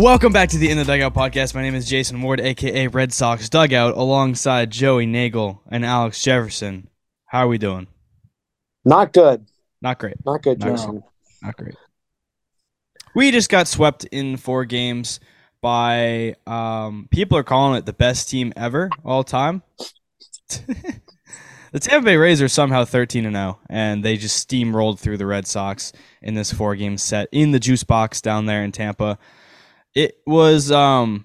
Welcome back to the In the Dugout podcast. My name is Jason Ward, aka Red Sox Dugout, alongside Joey Nagel and Alex Jefferson. How are we doing? Not good. Not great. Not good, Not Jason. Not great. We just got swept in four games by um, people are calling it the best team ever all time. the Tampa Bay Rays are somehow 13 and 0 and they just steamrolled through the Red Sox in this four game set in the juice box down there in Tampa. It was um,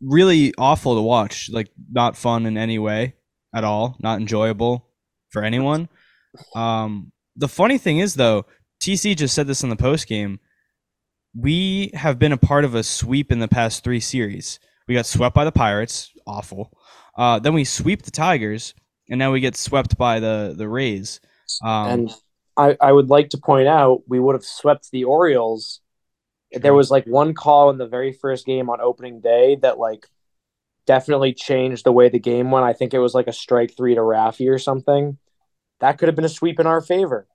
really awful to watch, like not fun in any way at all, not enjoyable for anyone. Um, the funny thing is though, TC just said this in the post game. We have been a part of a sweep in the past three series. We got swept by the Pirates, awful. Uh, then we sweep the Tigers, and now we get swept by the the Rays. Um, and I, I would like to point out we would have swept the Orioles. There was like one call in the very first game on opening day that like definitely changed the way the game went. I think it was like a strike three to Raffy or something. That could have been a sweep in our favor.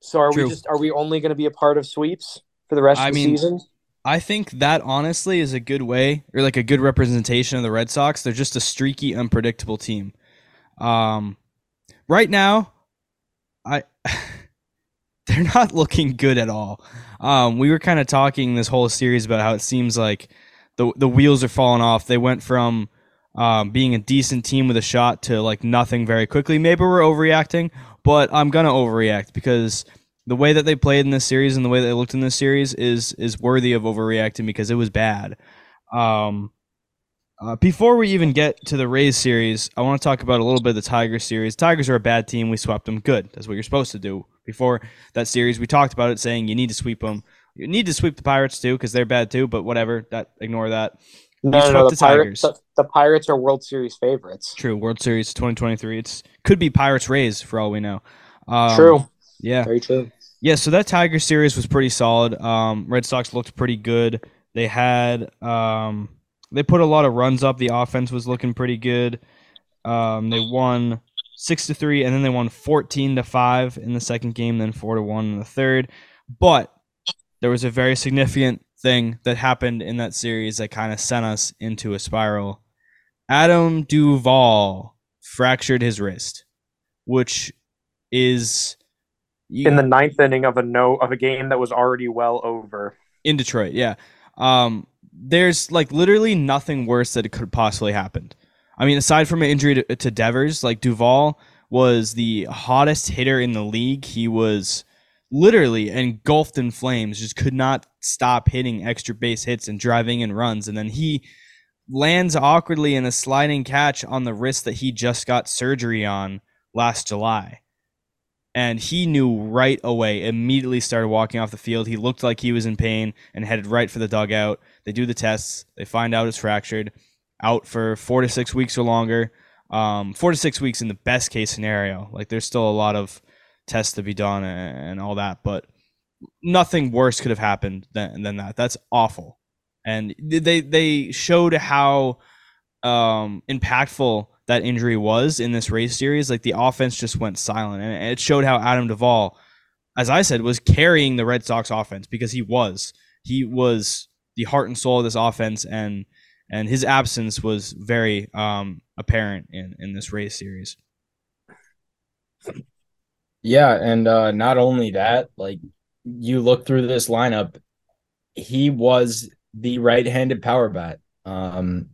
So are True. we just are we only going to be a part of sweeps for the rest I of the mean, season? I think that honestly is a good way or like a good representation of the Red Sox. They're just a streaky, unpredictable team. Um, right now, I they're not looking good at all. Um, we were kind of talking this whole series about how it seems like the the wheels are falling off. They went from um, being a decent team with a shot to like nothing very quickly. Maybe we're overreacting, but I'm gonna overreact because the way that they played in this series and the way they looked in this series is is worthy of overreacting because it was bad. Um, uh, before we even get to the Rays series, I want to talk about a little bit of the Tigers series. Tigers are a bad team. We swept them. Good. That's what you're supposed to do. Before that series, we talked about it, saying you need to sweep them. You need to sweep the Pirates too because they're bad too. But whatever. That ignore that. No, no, no. the The, Pirates, Tigers. the, the Pirates are World Series favorites. True. World Series 2023. It's could be Pirates Rays for all we know. Um, True. Yeah. Very true. Yeah, so that Tiger series was pretty solid. Um, Red Sox looked pretty good. They had um, they put a lot of runs up. The offense was looking pretty good. Um, they won six to three, and then they won fourteen to five in the second game, then four to one in the third. But there was a very significant thing that happened in that series that kind of sent us into a spiral. Adam Duvall fractured his wrist, which is you- In the ninth inning of a no of a game that was already well over. in Detroit. Yeah. Um, there's like literally nothing worse that could possibly happened. I mean, aside from an injury to, to Devers, like Duvall was the hottest hitter in the league. He was literally engulfed in flames, just could not stop hitting extra base hits and driving in runs. And then he lands awkwardly in a sliding catch on the wrist that he just got surgery on last July. And he knew right away immediately started walking off the field. He looked like he was in pain and headed right for the dugout. They do the tests. They find out it's fractured out for four to six weeks or longer. Um, four to six weeks in the best case scenario. Like there's still a lot of tests to be done and, all that but nothing worse could have happened than, than that. That's awful. And they they showed how um, impactful that injury was in this Rays series. Like the offense just went silent, and it showed how Adam Duvall, as I said, was carrying the Red Sox offense because he was. He was the heart and soul of this offense, and and his absence was very um, apparent in in this Rays series. Yeah, and uh not only that, like you look through this lineup, he was the right-handed power bat. Um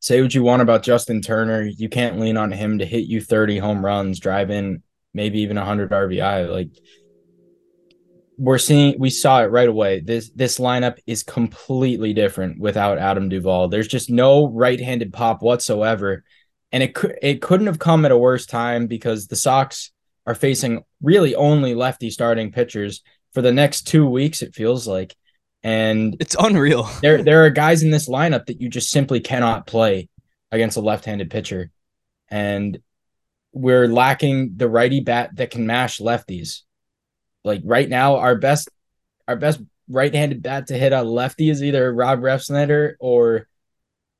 say what you want about Justin Turner, you can't lean on him to hit you 30 home runs, drive in maybe even 100 RBI. Like we're seeing we saw it right away. This this lineup is completely different without Adam Duvall. There's just no right-handed pop whatsoever. And it could it couldn't have come at a worse time because the Sox are facing really only lefty starting pitchers for the next two weeks, it feels like. And It's unreal. there there are guys in this lineup that you just simply cannot play against a left-handed pitcher. And we're lacking the righty bat that can mash lefties. Like right now, our best our best right-handed bat to hit a lefty is either Rob Refsnyder or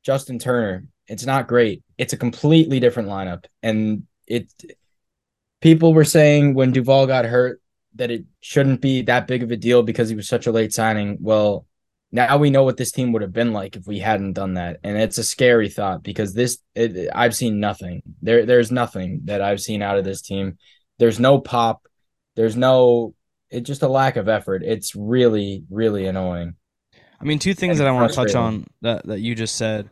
Justin Turner. It's not great. It's a completely different lineup. And it people were saying when Duvall got hurt that it shouldn't be that big of a deal because he was such a late signing. Well, now we know what this team would have been like if we hadn't done that, and it's a scary thought because this it, I've seen nothing. There there's nothing that I've seen out of this team. There's no pop. There's no. It's just a lack of effort. It's really really annoying. I mean, two things And that I want to touch on that, that you just said.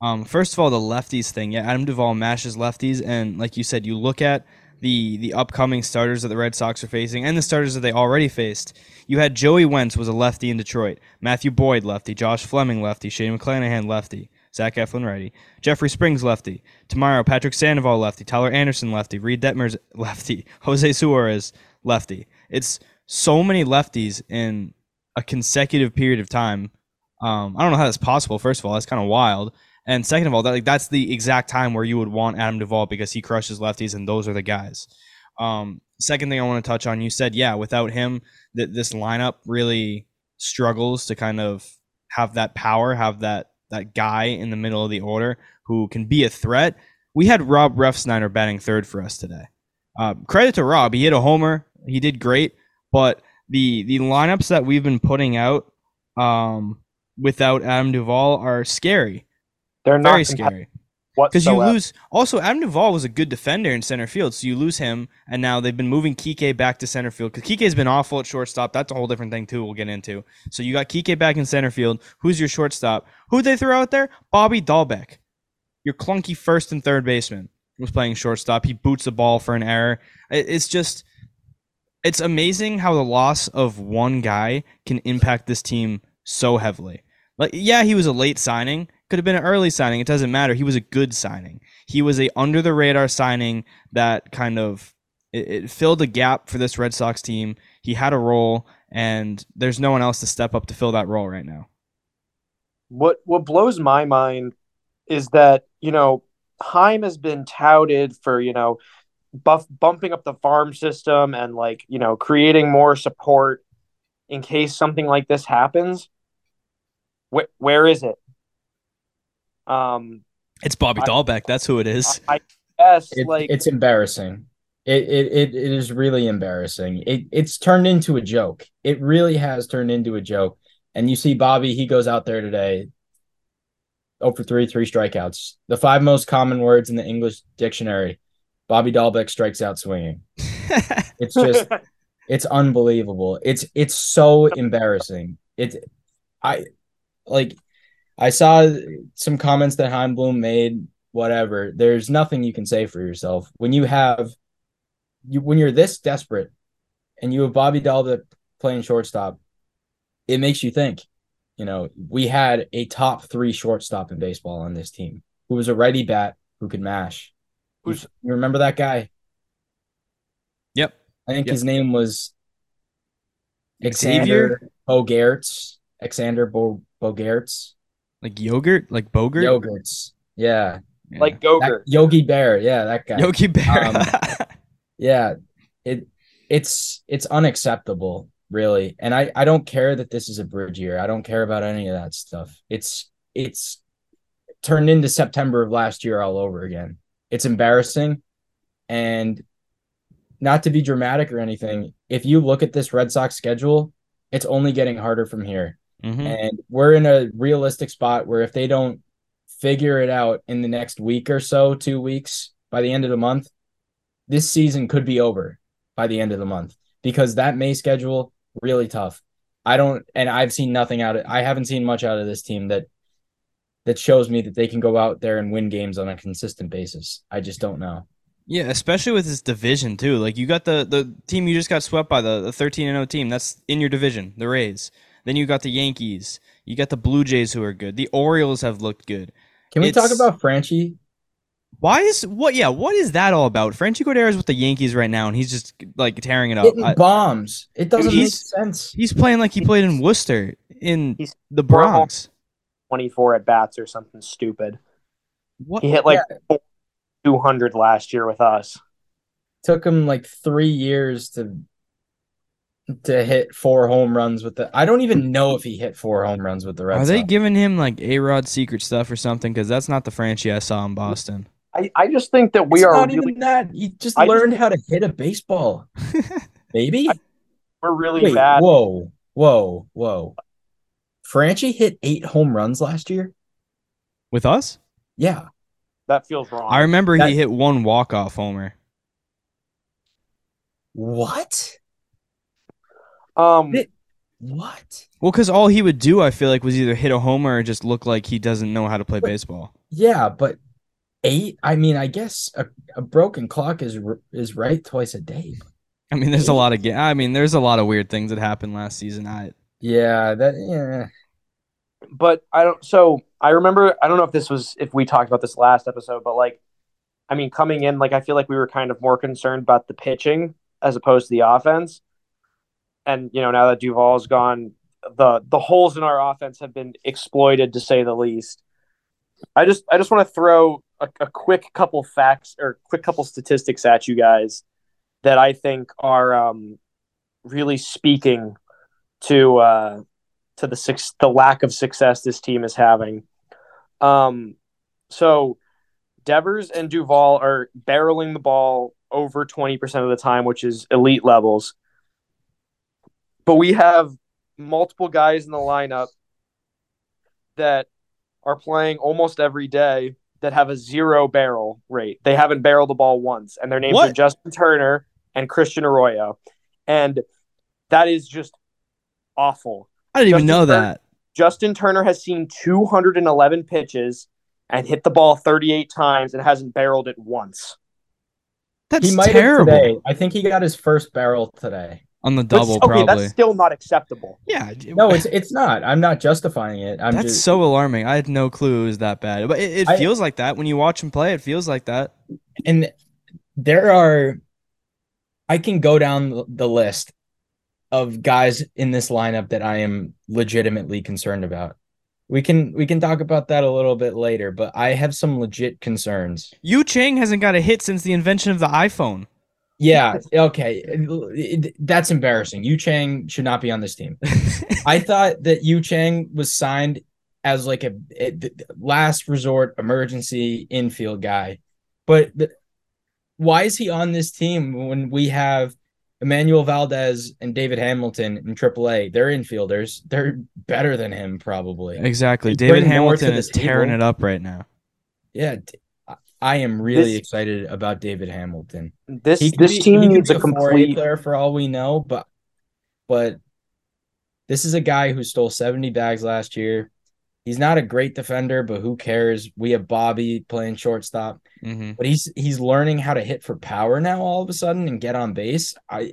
Um, first of all, the lefties thing. Yeah, Adam Duvall mashes lefties, and like you said, you look at the the upcoming starters that the Red Sox are facing, and the starters that they already faced. You had Joey Wentz was a lefty in Detroit, Matthew Boyd lefty, Josh Fleming lefty, Shane McClanahan lefty, Zach Eflin righty, Jeffrey Springs lefty, tomorrow Patrick Sandoval lefty, Tyler Anderson lefty, Reid Detmers lefty, Jose Suarez lefty. It's so many lefties in a consecutive period of time. Um, I don't know how that's possible. First of all, that's kind of wild. And second of all, that like that's the exact time where you would want Adam Duvall because he crushes lefties, and those are the guys. Um, second thing I want to touch on, you said, yeah, without him, that this lineup really struggles to kind of have that power, have that that guy in the middle of the order who can be a threat. We had Rob Refsnyder batting third for us today. Uh, credit to Rob, he hit a homer, he did great, but the the lineups that we've been putting out um, without Adam Duvall are scary, They're very scary because you lose. Also, Adam Duvall was a good defender in center field, so you lose him, and now they've been moving Kike back to center field because Kike's been awful at shortstop. That's a whole different thing too. We'll get into. So you got Kike back in center field. Who's your shortstop? Who they throw out there? Bobby Dalbec, your clunky first and third baseman was playing shortstop. He boots the ball for an error. It's just. It's amazing how the loss of one guy can impact this team so heavily. Like, yeah, he was a late signing. Could have been an early signing. It doesn't matter. He was a good signing. He was a under the radar signing that kind of it, it filled a gap for this Red Sox team. He had a role, and there's no one else to step up to fill that role right now. what what blows my mind is that you know Chaim has been touted for you know buff bumping up the farm system and like you know creating more support in case something like this happens. Wh- where is it? Um, It's Bobby I- Dalbec. That's who it is. I guess It, like it's embarrassing. It, it it it is really embarrassing. It it's turned into a joke. It really has turned into a joke. And you see Bobby, he goes out there today. Oh for three, three strikeouts. The five most common words in the English dictionary. Bobby Dalbec strikes out swinging. It's just it's unbelievable. It's it's so embarrassing. It's I like I saw some comments that Chaim Bloom made. Whatever. There's nothing you can say for yourself when you have you when you're this desperate and you have Bobby Dalbec playing shortstop. It makes you think. You know, we had a top three shortstop in baseball on this team who was a righty bat who could mash. You, Who's- you remember that guy? yep. I think Yep. his name was Xavier? Alexander Bogaerts. Alexander Bo- Bogaerts. Like yogurt, like Bogart. Yogurts. Yeah. Yeah. like That- Gogurt. Yogi Bear. Yeah, that guy. Yogi Bear. Um, Yeah. It it's it's unacceptable, really. And I I don't care that this is a bridge year. I don't care about any of that stuff. It's it's turned into September of last year all over again. It's embarrassing and not to be dramatic or anything. If you look at this Red Sox schedule, it's only getting harder from here. Mhm. And we're in a realistic spot where if they don't figure it out in the next week or so, two weeks by the end of the month, this season could be over by the end of the month because that May schedule really tough. I don't, and I've seen nothing out of. I haven't seen much out of this team that that shows me that they can go out there and win games on a consistent basis. I just don't know. Yeah, especially with this division too. Like you got the the team you just got swept by the the 13 and 0 team. That's in your division, the Rays. Then you got the Yankees. You got the Blue Jays who are good. The Orioles have looked good. Can we talk about Franchy? Why is what? Yeah, what is that all about? Franchy Cordero is with the Yankees right now, and he's just like tearing it up. Hitting I- bombs. It doesn't make sense. he's playing like he played in Worcester in He's the Bronx. 24 at bats or something stupid. What? He hit like 200 last year with us. took him like three years to to hit four home runs with the. I don't even know if he hit four home runs with the Red Are they Sox. giving him like A Rod secret stuff or something? Because that's not the Franchy I saw in Boston. I, I just think that we it's are not really, even that. He just I just- learned how to hit a baseball, baby. we're really Wait, bad. whoa, whoa, whoa. Franchy hit eight home runs last year. With us? Yeah. That feels wrong. I remember That- he hit one walk off homer. What? um, It- What? Well, because all he would do, I feel like, was either hit a homer or just look like he doesn't know how to play But- baseball. Yeah, but eight. I mean, I guess a, a broken clock is is right twice a day. I mean, there's a lot of ga- I mean, there's a lot of weird things that happened last season. I Yeah, that yeah. But I don't. So I remember. I don't know if this was if we talked about this last episode, but like, I mean, coming in, like I feel like we were kind of more concerned about the pitching as opposed to the offense. And you know, now that Duvall's gone, the the holes in our offense have been exploited to say the least. I just I just want to throw a, a quick couple facts or quick couple statistics at you guys that I think are um, really speaking to uh, to the six, the lack of success this team is having. Um, so Devers and Duvall are barreling the ball over 20% of the time, which is elite levels. But we have multiple guys in the lineup that are playing almost every day that have a zero barrel rate. They haven't barreled the ball once, and their names What? are Justin Turner and Christian Arroyo. And that is just awful. I didn't even know Turner- that. Justin Turner has seen 211 pitches and hit the ball 38 times and hasn't barreled it once. That's he might terrible. have today. I think he got his first barrel today. On the But- double, okay, probably. that's still not acceptable. yeah. No, it's it's not. I'm not justifying it. I'm that's just so alarming. I had no clue it was that bad. But it, it I- feels like that when you watch him play. It feels like that. and there are I can go down the- the list of guys in this lineup that I am legitimately concerned about. We can we can talk about that a little bit later, but I have some legit concerns. Yu Chang hasn't got a hit since the invention of the iPhone. Yeah, okay. It- it- That's embarrassing. Yu Chang should not be on this team. I thought that Yu Chang was signed as like a, a- last resort emergency infield guy, but the, why is he on this team when we have Enmanuel Valdez and David Hamilton in AAA? They're infielders. They're better than him probably. exactly. They David bring more to Hamilton the is tearing it up right now. Yeah, I am really This- excited about David Hamilton. This He this be- team he needs a 4A complete player for all we know, but but this is a guy who stole 70 bags last year. He's not a great defender, but who cares? We have Bobby playing shortstop, hmm but he's he's learning how to hit for power now all of a sudden and get on base. I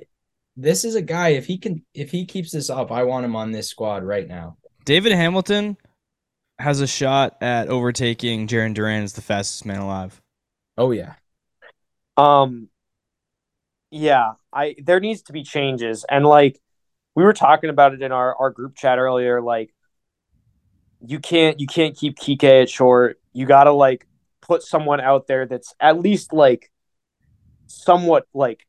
this is a guy if he can if he keeps this up, I want him on this squad right now. David Hamilton has a shot at overtaking Jarren Duran as the fastest man alive. Oh yeah. Um, yeah, I there needs to be changes, and like we were talking about it in our our group chat earlier. Like, you can't you can't keep Kike at short. You got to like put someone out there that's at least like somewhat like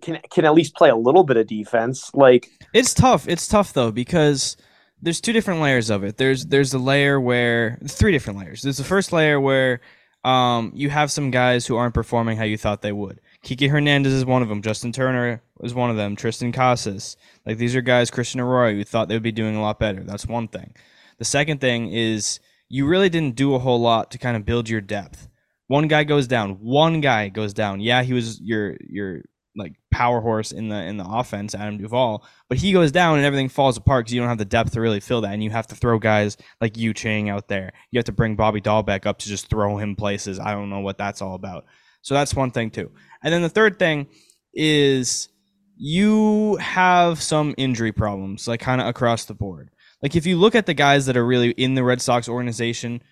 can can at least play a little bit of defense. Like, It's tough. It's tough though because there's two different layers of it. There's there's a layer where three different layers. There's the first layer where um you have some guys who aren't performing how you thought they would. Kiki Hernandez is one of them. Justin Turner is one of them. Triston Casas. Like these are guys. Christian Arroyo who thought they would be doing a lot better. That's one thing. The second thing is you really didn't do a whole lot to kind of build your depth. One guy goes down. One guy goes down. Yeah, he was your your like power horse in the in the offense, Adam Duvall, but he goes down and everything falls apart because you don't have the depth to really fill that, and you have to throw guys like Yu Chang out there. You have to bring Bobby Dalbec up to just throw him places. I don't know what that's all about. So that's one thing too. And then the third thing is you have some injury problems, like kind of across the board. Like if you look at the guys that are really in the Red Sox organization,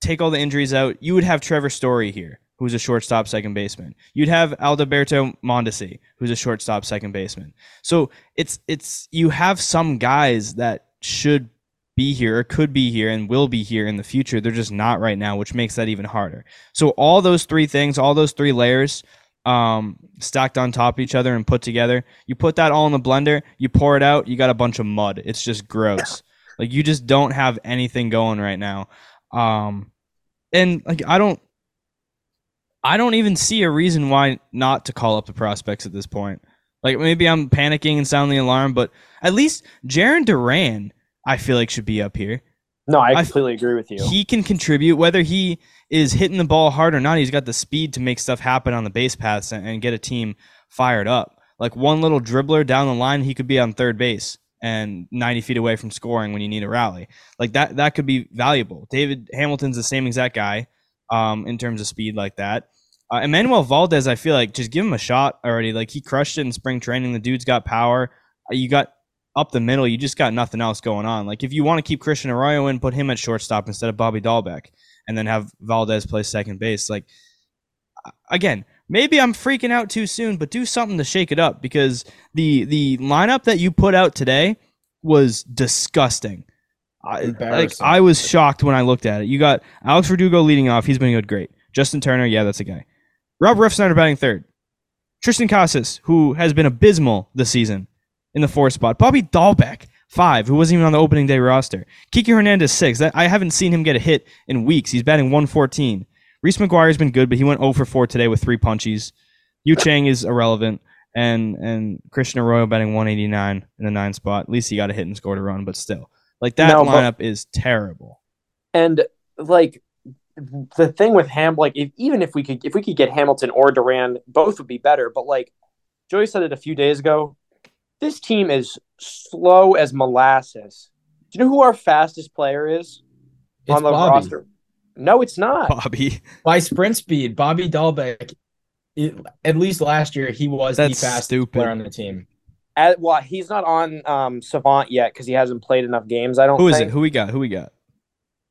take all the injuries out, you would have Trevor Story here, who's a shortstop second baseman. You'd have Alberto Mondesi, who's a shortstop second baseman. So it's it's you have some guys that should be here or could be here and will be here in the future. They're just not right now, which makes that even harder. So all those three things, all those three layers um, stacked on top of each other and put together, you put that all in the blender, you pour it out, you got a bunch of mud. It's just gross. like you just don't have anything going right now. Um, and like I don't I don't even see a reason why not to call up the prospects at this point. Like maybe I'm panicking and sounding the alarm, but at least Jarren Duran, I feel like should be up here. No, I I- completely agree with you. He can contribute whether he is hitting the ball hard or not. He's got the speed to make stuff happen on the base paths and, and get a team fired up. Like one little dribbler down the line, he could be on third base and 90 feet away from scoring when you need a rally. Like that, that could be valuable. David Hamilton's the same exact guy um, in terms of speed like that. Uh, Enmanuel Valdez, I feel like just give him a shot already. Like he crushed it in spring training. The dude's got power. Uh, You got up the middle. You just got nothing else going on. Like if you want to keep Christian Arroyo in, put him at shortstop instead of Bobby Dalbec, and then have Valdez play second base. Like again, maybe I'm freaking out too soon, but do something to shake it up because the the lineup that you put out today was disgusting. I, like I was shocked when I looked at it. You got Alex Verdugo leading off. He's been good, great. Justin Turner, yeah, that's a guy. Rob Refsnyder batting third. Triston Casas, who has been abysmal this season, in the fourth spot. Bobby Dalbec, five, who wasn't even on the opening day roster. Kiki Hernandez, six. That, I haven't seen him get a hit in weeks. He's batting 114. Reese McGuire's been good, but he went 0 for 4 today with three punchies. Yu Chang is irrelevant. And and Christian Arroyo batting 189 in the nine spot. At least he got a hit and scored a run, but still. Like that No, but- lineup is terrible. And like the thing with Ham, like if, even if we could if we could get Hamilton or Duran, both would be better. But like Joey said it a few days ago, this team is slow as molasses. Do you know who our fastest player is It's on the Bobby. roster? No, it's not. Bobby. By sprint speed, Bobby Dalbec, it- at least last year, he was That's the fastest stupid. player on the team. At, well, he's not on um, Savant yet because he hasn't played enough games. I don't. Who is think. it? Who we got? Who we got?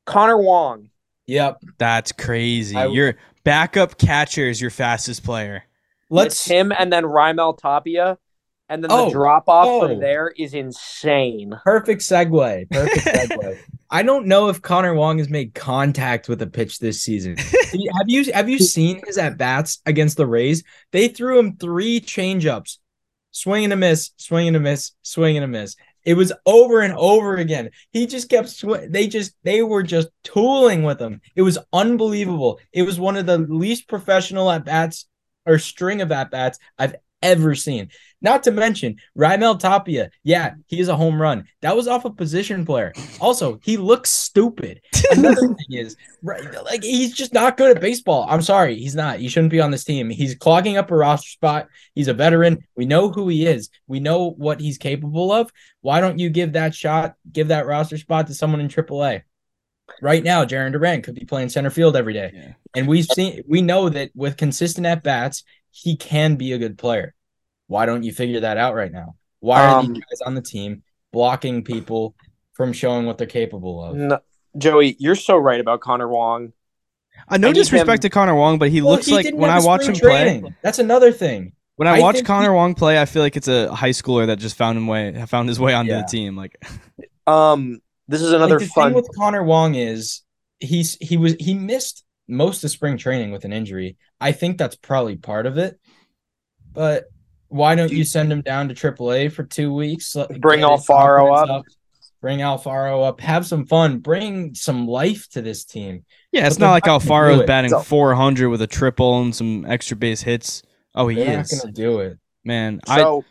Connor Wong. Yep. That's crazy. I- your backup catcher is your fastest player. Let's it's him and then Raimel Tapia, and then Oh, the drop off oh. from there is insane. Perfect segue. Perfect segue. I don't know if Connor Wong has made contact with a pitch this season. Have you have you seen his at bats against the Rays? They threw him three changeups, swing and a miss, swing and a miss, swing and a miss. It was over and over again. He just kept sw- they just they were just tooling with him. It was unbelievable. It was one of the least professional at bats or string of at bats I've ever seen. Not to mention Raimel Tapia. Yeah, he is a home run. That was off a position player. Also, he looks stupid. Another thing is, right, like he's just not good at baseball. I'm sorry, he's not. He shouldn't be on this team. He's clogging up a roster spot. He's a veteran. We know who he is. We know what he's capable of. Why don't you give that shot, give that roster spot to someone in AAA? Right now, Jarren Duran could be playing center field every day. Yeah. And we've seen we know that with consistent at bats, he can be a good player. Why don't you figure that out right now? Why are Um, these guys on the team blocking people from showing what they're capable of? No, Joey, you're so right about Connor Wong. Uh, no I need disrespect him- to Connor Wong, but he Well, looks he like when I watch him spring play. That's another thing. When I, I watch think Connor he- Wong play, I feel like it's a high schooler that just found him way found his way onto Yeah. the team. Like Um, this is another Like, the fun. thing with Connor Wong is he's he was he missed most of spring training with an injury. I think that's probably part of it. But why don't you send him down to AAA for two weeks? Let- Bring get his Alfaro confidence Bring Alfaro up. Have some fun. Bring some life to this team. yeah, it's But not like not gonna Alfaro's batting So- 400 with a triple and some extra base hits. Oh, he They're is. not going to do it. Man, I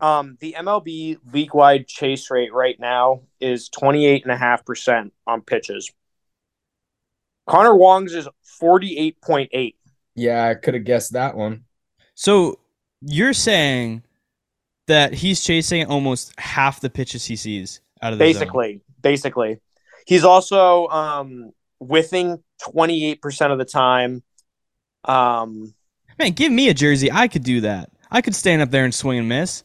um, the MLB league wide chase rate right now is 28.5% on pitches. Connor Wong's is 48.8. Yeah, I could have guessed that one. so you're saying that he's chasing almost half the pitches he sees out of the zone. Basically, basically. He's also um, whiffing 28% of the time. Um, Man, give me a jersey. I could do that. I could stand up there and swing and miss.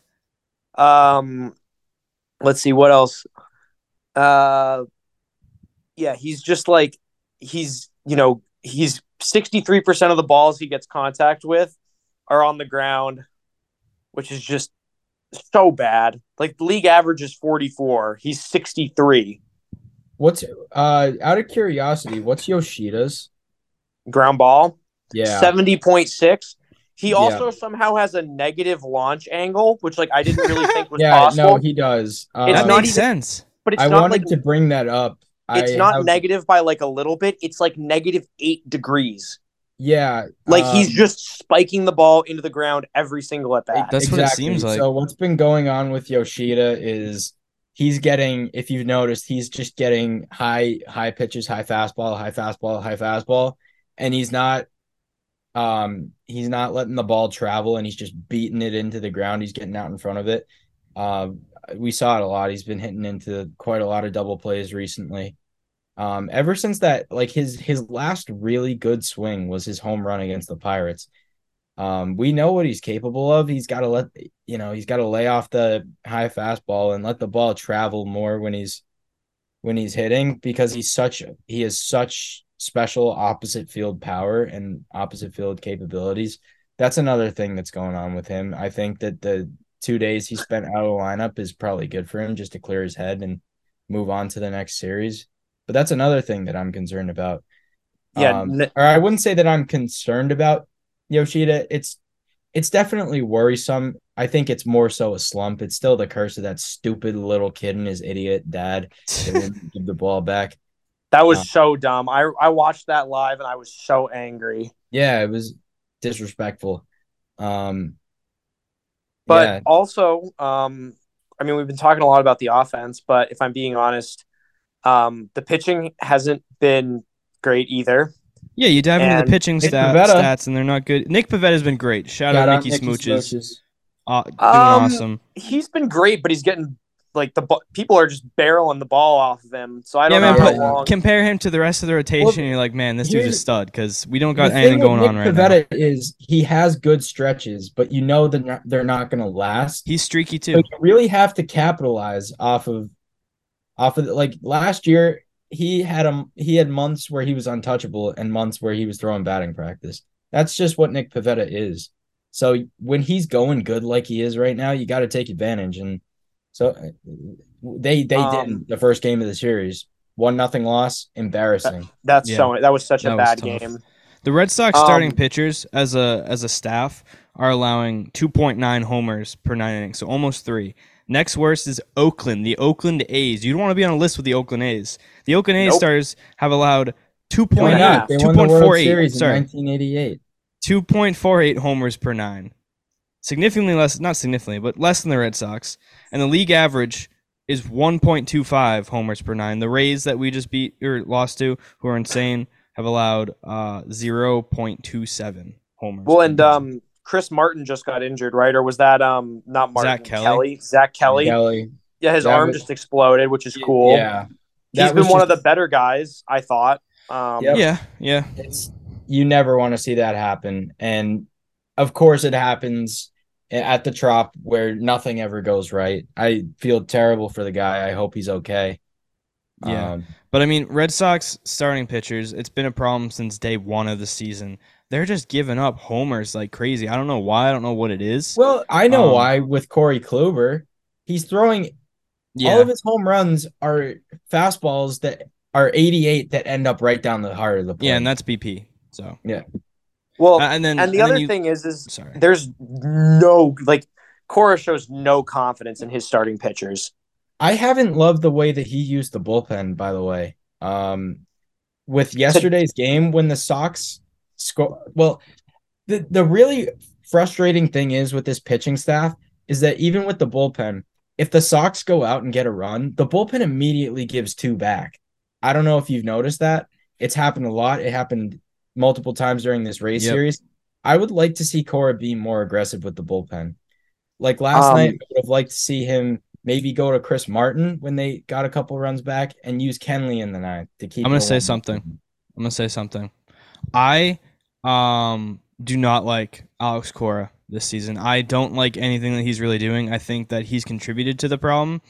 Um, let's see what else. Uh, yeah, he's just like he's you know he's sixty three percent of the balls he gets contact with are on the ground, which is just so bad. Like the league average is forty four. He's sixty three What's uh out of curiosity, what's Yoshida's? ground ball. Yeah. seventy point six. He Yeah. also somehow has a negative launch angle, which like I didn't really think was yeah, possible. no, he does. Uh, It's that not makes even- sense. but it's I not wanted like to bring that up. it's I not have- negative by like a little bit. It's like negative eight degrees. Yeah, Like he's um, just spiking the ball into the ground every single at bat. That's what it seems like. So what's been going on with Yoshida is he's getting, if you've noticed, he's just getting high high pitches, high fastball, high fastball, high fastball, and he's not um he's not letting the ball travel and he's just beating it into the ground. He's getting out in front of it. Um we saw it a lot. He's been hitting into quite a lot of double plays recently. Um, ever since that, like his his last really good swing was his home run against the Pirates. Um, we know what he's capable of. He's got to let you know he's got to lay off the high fastball and let the ball travel more when he's when he's hitting because he's such he has such special opposite field power and opposite field capabilities. That's another thing that's going on with him. I think that the two days he spent out of the lineup is probably good for him just to clear his head and move on to the next series. But that's another thing that I'm concerned about. Yeah, Um, or I wouldn't say that I'm concerned about Yoshida. It's it's definitely worrisome. I think it's more so a slump. It's still the curse of that stupid little kid and his idiot dad give the ball back. that was uh, so dumb. I I watched that live and I was so angry. Yeah, it was disrespectful. Um, But yeah, also, um, I mean, we've been talking a lot about the offense, but if I'm being honest, um, the pitching hasn't been great either. Yeah, you dive into the pitching Nick stat, stats, and they're not good. Nick Pivetta's been great. Shout, shout out out Mickey Nicky Smooches. Smooches. Uh, doing Um, awesome. He's been great, but he's getting like the bu- people are just barreling the ball off of him. So I don't man, know how but long. compare him to the rest of the rotation, Well, and you're like, man, this dude's a stud because we don't got anything thing going with on Nick right now. Pivetta is he has good stretches, but you know that they're, they're not going to last. He's streaky So too. you really have to capitalize off of off of like last year he had a he had months where he was untouchable and months where he was throwing batting practice. That's just what Nick Pivetta is. So when he's going good like he is right now, you got to take advantage. And so they they Um, did the first game of the series, one nothing loss, embarrassing. That's Yeah. so that was such That a bad game. The Red Sox starting Um, pitchers as a as a staff are allowing 2.9 homers per nine innings, so almost three. Next worst is Oakland, the Oakland A's. You don't want to be on a list with the Oakland A's. The Oakland A's Nope. starters have allowed Why 2.8, not? They won the World 2.48, sorry, 1988. 2.48 homers per nine. Significantly less, not significantly, but less than the Red Sox. And the league average is 1.25 homers per nine. The Rays that we just beat or lost to, who are insane, have allowed uh 0.27 homers. Well, per and nine. um, Chris Martin just got injured, right? Or was that um not Martin? Zack Kelly? Zach Kelly. Kelly. Yeah, his That arm was- just exploded, which is cool. Yeah. he's been was one of the better guys, I thought. Um, Yep. yeah, yeah. it's you never want to see that happen and of course it happens at the trop where nothing ever goes right i feel terrible for the guy i hope he's okay Yeah. Um, But I mean, Red Sox starting pitchers, it's been a problem since day one of the season. They're just giving up homers like crazy. I don't know why. I don't know what it is. well i know Um, why with corey kluber he's throwing yeah. all of his home runs are fastballs that are 88 that end up right down the heart of the plate yeah, and that's BP. So, yeah. Well, Uh, and then and the then other you- thing is, is sorry. there's no like Cora shows no confidence in his starting pitchers. I haven't loved the way that he used the bullpen, by the way. Um, with yesterday's game when the Sox score, well, the the really frustrating thing is with this pitching staff is that even with the bullpen, if the Sox go out and get a run, the bullpen immediately gives two back. I don't know if you've noticed that. It's happened a lot. It happened multiple times during this Rays Yep. series. I would like to see Cora be more aggressive with the bullpen. Like last Um, night, I would have liked to see him maybe go to Chris Martin when they got a couple runs back and use Kenley in the ninth to keep. I'm gonna say something. I'm gonna say something. I um do not like Alex Cora this season. I don't like anything that he's really doing. I think that he's contributed to the problem.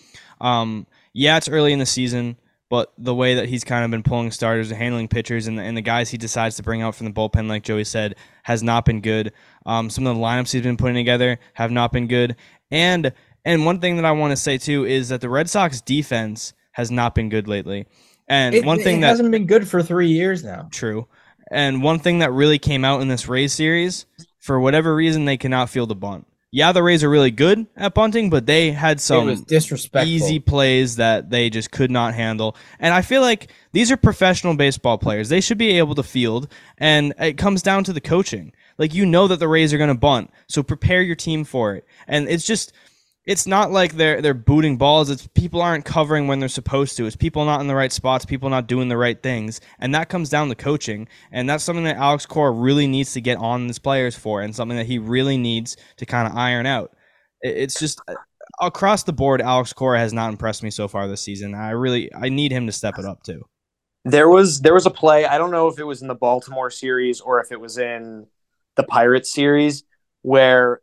Um, yeah, it's early in the season, but the way that he's kind of been pulling starters and handling pitchers and the, and the guys he decides to bring out from the bullpen, like Joey said, has not been good. Um, some of the lineups he's been putting together have not been good. And and one thing that I want to say too is that the Red Sox defense has not been good lately. And It, one thing that hasn't been good for three years now. True. And one thing that really came out in this Rays series, for whatever reason, they cannot field a bunt. yeah, the Rays are really good at bunting, but they had some disrespectful. easy plays that they just could not handle. And I feel like these are professional baseball players. They should be able to field, and it comes down to the coaching. Like you know that the Rays are going to bunt, so prepare your team for it. And it's just it's not like they're they're booting balls. It's people aren't covering when they're supposed to. It's people not in the right spots, people not doing the right things, and that comes down to coaching. And that's something that Alex Cora really needs to get on his players for, and something that he really needs to kind of iron out. It's just uh, across the board, Alex Cora has not impressed me so far this season. I really I need him to step it up too. There was there was a play. I don't know if it was in the Baltimore series or if it was in the Pirates series where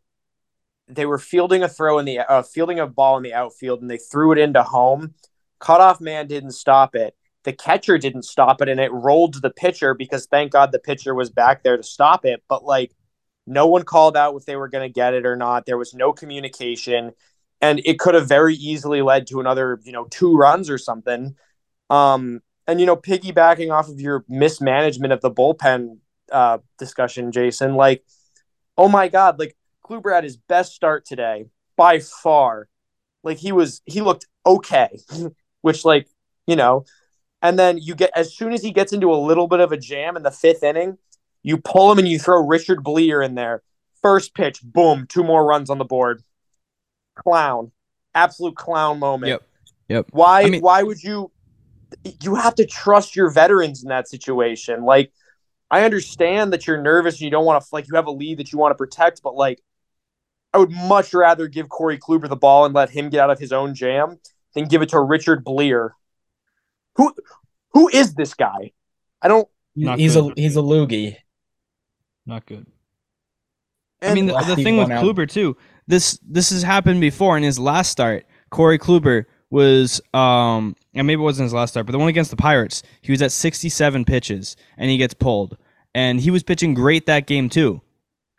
they were fielding a throw in the uh, fielding a ball in the outfield and they threw it into home. Cutoff man didn't stop it. The catcher didn't stop it and it rolled to the pitcher because thank God the pitcher was back there to stop it. But like no one called out if they were going to get it or not. There was no communication and it could have very easily led to another, you know, two runs or something. Um, and you know, piggybacking off of your mismanagement of the bullpen uh, discussion, Jason, like, oh my God, like Kluber had his best start today by far. Like he was, he looked okay, which like you know, and then you get as soon as he gets into a little bit of a jam in the fifth inning, you pull him and you throw Richard Bleier in there. First pitch, boom, two more runs on the board. Clown, absolute clown moment. Yep. Yep. Why? I mean- why would you? You have to trust your veterans in that situation. Like, I understand that you're nervous and you don't want to like you have a lead that you want to protect, but like, I would much rather give Corey Kluber the ball and let him get out of his own jam than give it to Richard Bleier. Who, who is this guy? I don't. Not he's good. a he's a loogie. Not good. I mean, the, the thing with out. Kluber too. This this has happened before in his last start. Corey Kluber was, um, and maybe it wasn't his last start, but the one against the Pirates, he was at 67 pitches and he gets pulled, and he was pitching great that game too.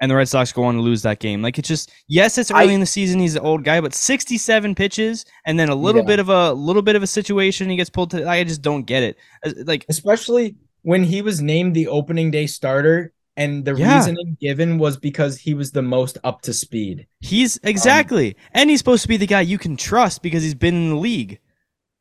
And the Red Sox go on to lose that game. Like it's just yes, it's early I- in the season. He's an old guy, but 67 pitches and then a little Yeah. bit of a little bit of a situation. He gets pulled. To, I just don't get it. Uh, Like especially when he was named the opening day starter and the Yeah. reasoning given was because he was the most up to speed he's exactly, and he's supposed to be the guy you can trust because he's been in the league.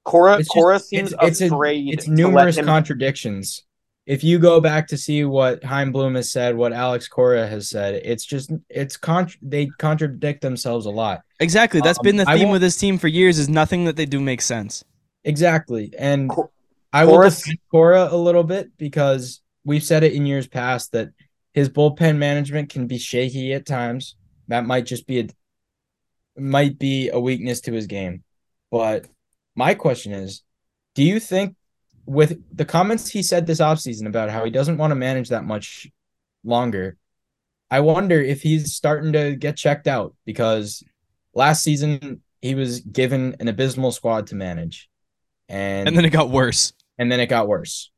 Cora It's just- Cora seems it's, it's, a- afraid. it's to let numerous him- contradictions if you go back to see what Chaim Bloom has said what Alex Cora has said it's just it's con- they contradict themselves a lot Exactly. That's Um, been the theme won't- with this team for years. Is nothing that they do makes sense. exactly and Co- I will Cora's- defend Cora a little bit because we've said it in years past that his bullpen management can be shaky at times. That might just be a might be a weakness to his game. But my question is, do you think with the comments he said this offseason about how he doesn't want to manage that much longer, I wonder if he's starting to get checked out because last season he was given an abysmal squad to manage. And And then it got worse. and then it got worse.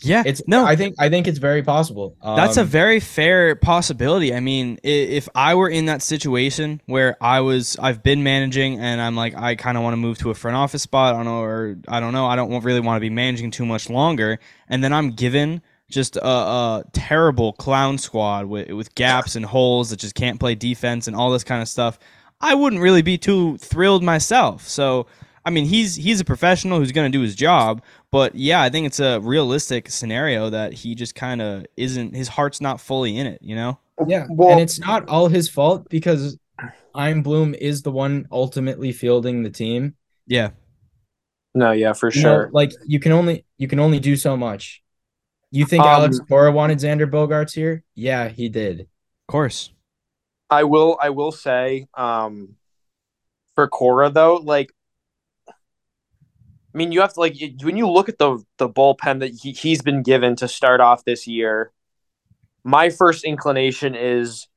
Yeah. It's no. I think I think it's very possible. That's a Um, very fair possibility. I mean, if I were in that situation where I was, I've been managing, and I'm like, I kind of want to move to a front office spot. I don't know, or I don't know. I don't really want to be managing too much longer. And then I'm given just a, a terrible clown squad with with gaps and holes that just can't play defense and all this kind of stuff. I wouldn't really be too thrilled myself. So. I mean, he's he's a professional who's going to do his job, but yeah, I think it's a realistic scenario that he just kind of isn't. His heart's not fully in it, you know. yeah, Well- and it's not all his fault because Chaim Bloom is the one ultimately fielding the team. Yeah, No, yeah, for You know, sure. like you can only you can only do so much. You think Um, Alex Cora wanted Xander Bogaerts here? Yeah, he did. of course. I will I will say um for Cora though, like I mean, you have to like when you look at the the bullpen that he, he's been given to start off this year. My first inclination is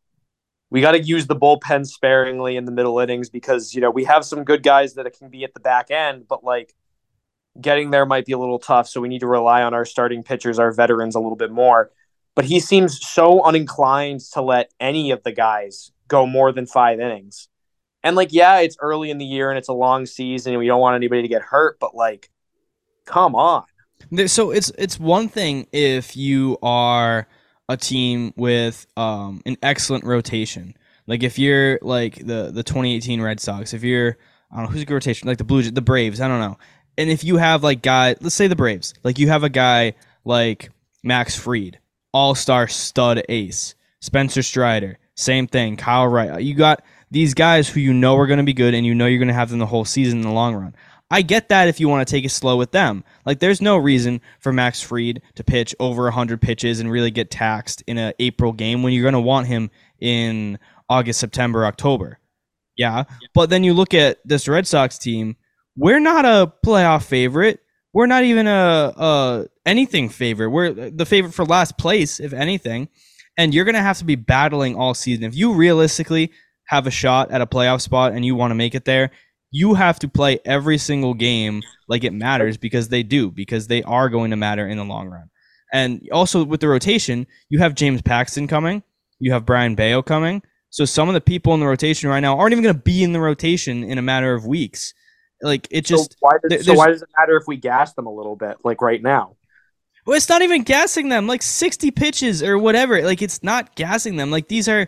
we got to use the bullpen sparingly in the middle innings because you know we have some good guys that can be at the back end, but like getting there might be a little tough. So we need to rely on our starting pitchers, our veterans, a little bit more. But he seems so uninclined to let any of the guys go more than five innings. And like, yeah, it's early in the year and it's a long season and we don't want anybody to get hurt, but like, come on. So it's it's one thing if you are a team with um, an excellent rotation. Like if you're like the the 2018 Red Sox, if you're I don't know who's a good rotation, like the Blue the Braves, I don't know. And if you have like guy, let's say the Braves, like you have a guy like Max Fried, all star stud ace, Spencer Strider, same thing, Kyle Wright. You got these guys who you know are going to be good and you know you're going to have them the whole season in the long run. I get that if you want to take it slow with them. Like there's no reason for Max Fried to pitch over 100 pitches and really get taxed in an April game when you're going to want him in August, September, October. Yeah. But then you look at this Red Sox team, we're not a playoff favorite. We're not even a, a anything favorite. We're the favorite for last place, if anything. And you're going to have to be battling all season. If you realistically have a shot at a playoff spot and you want to make it there, you have to play every single game like it matters because they do, because they are going to matter in the long run. And also with the rotation, you have James Paxton coming, you have Brayan Bello coming. So some of the people in the rotation right now aren't even going to be in the rotation in a matter of weeks. Like it just so why, does, so why does it matter if we gas them a little bit, like right now? Well, it's not even gassing them. Like 60 pitches or whatever. Like it's not gassing them. Like these are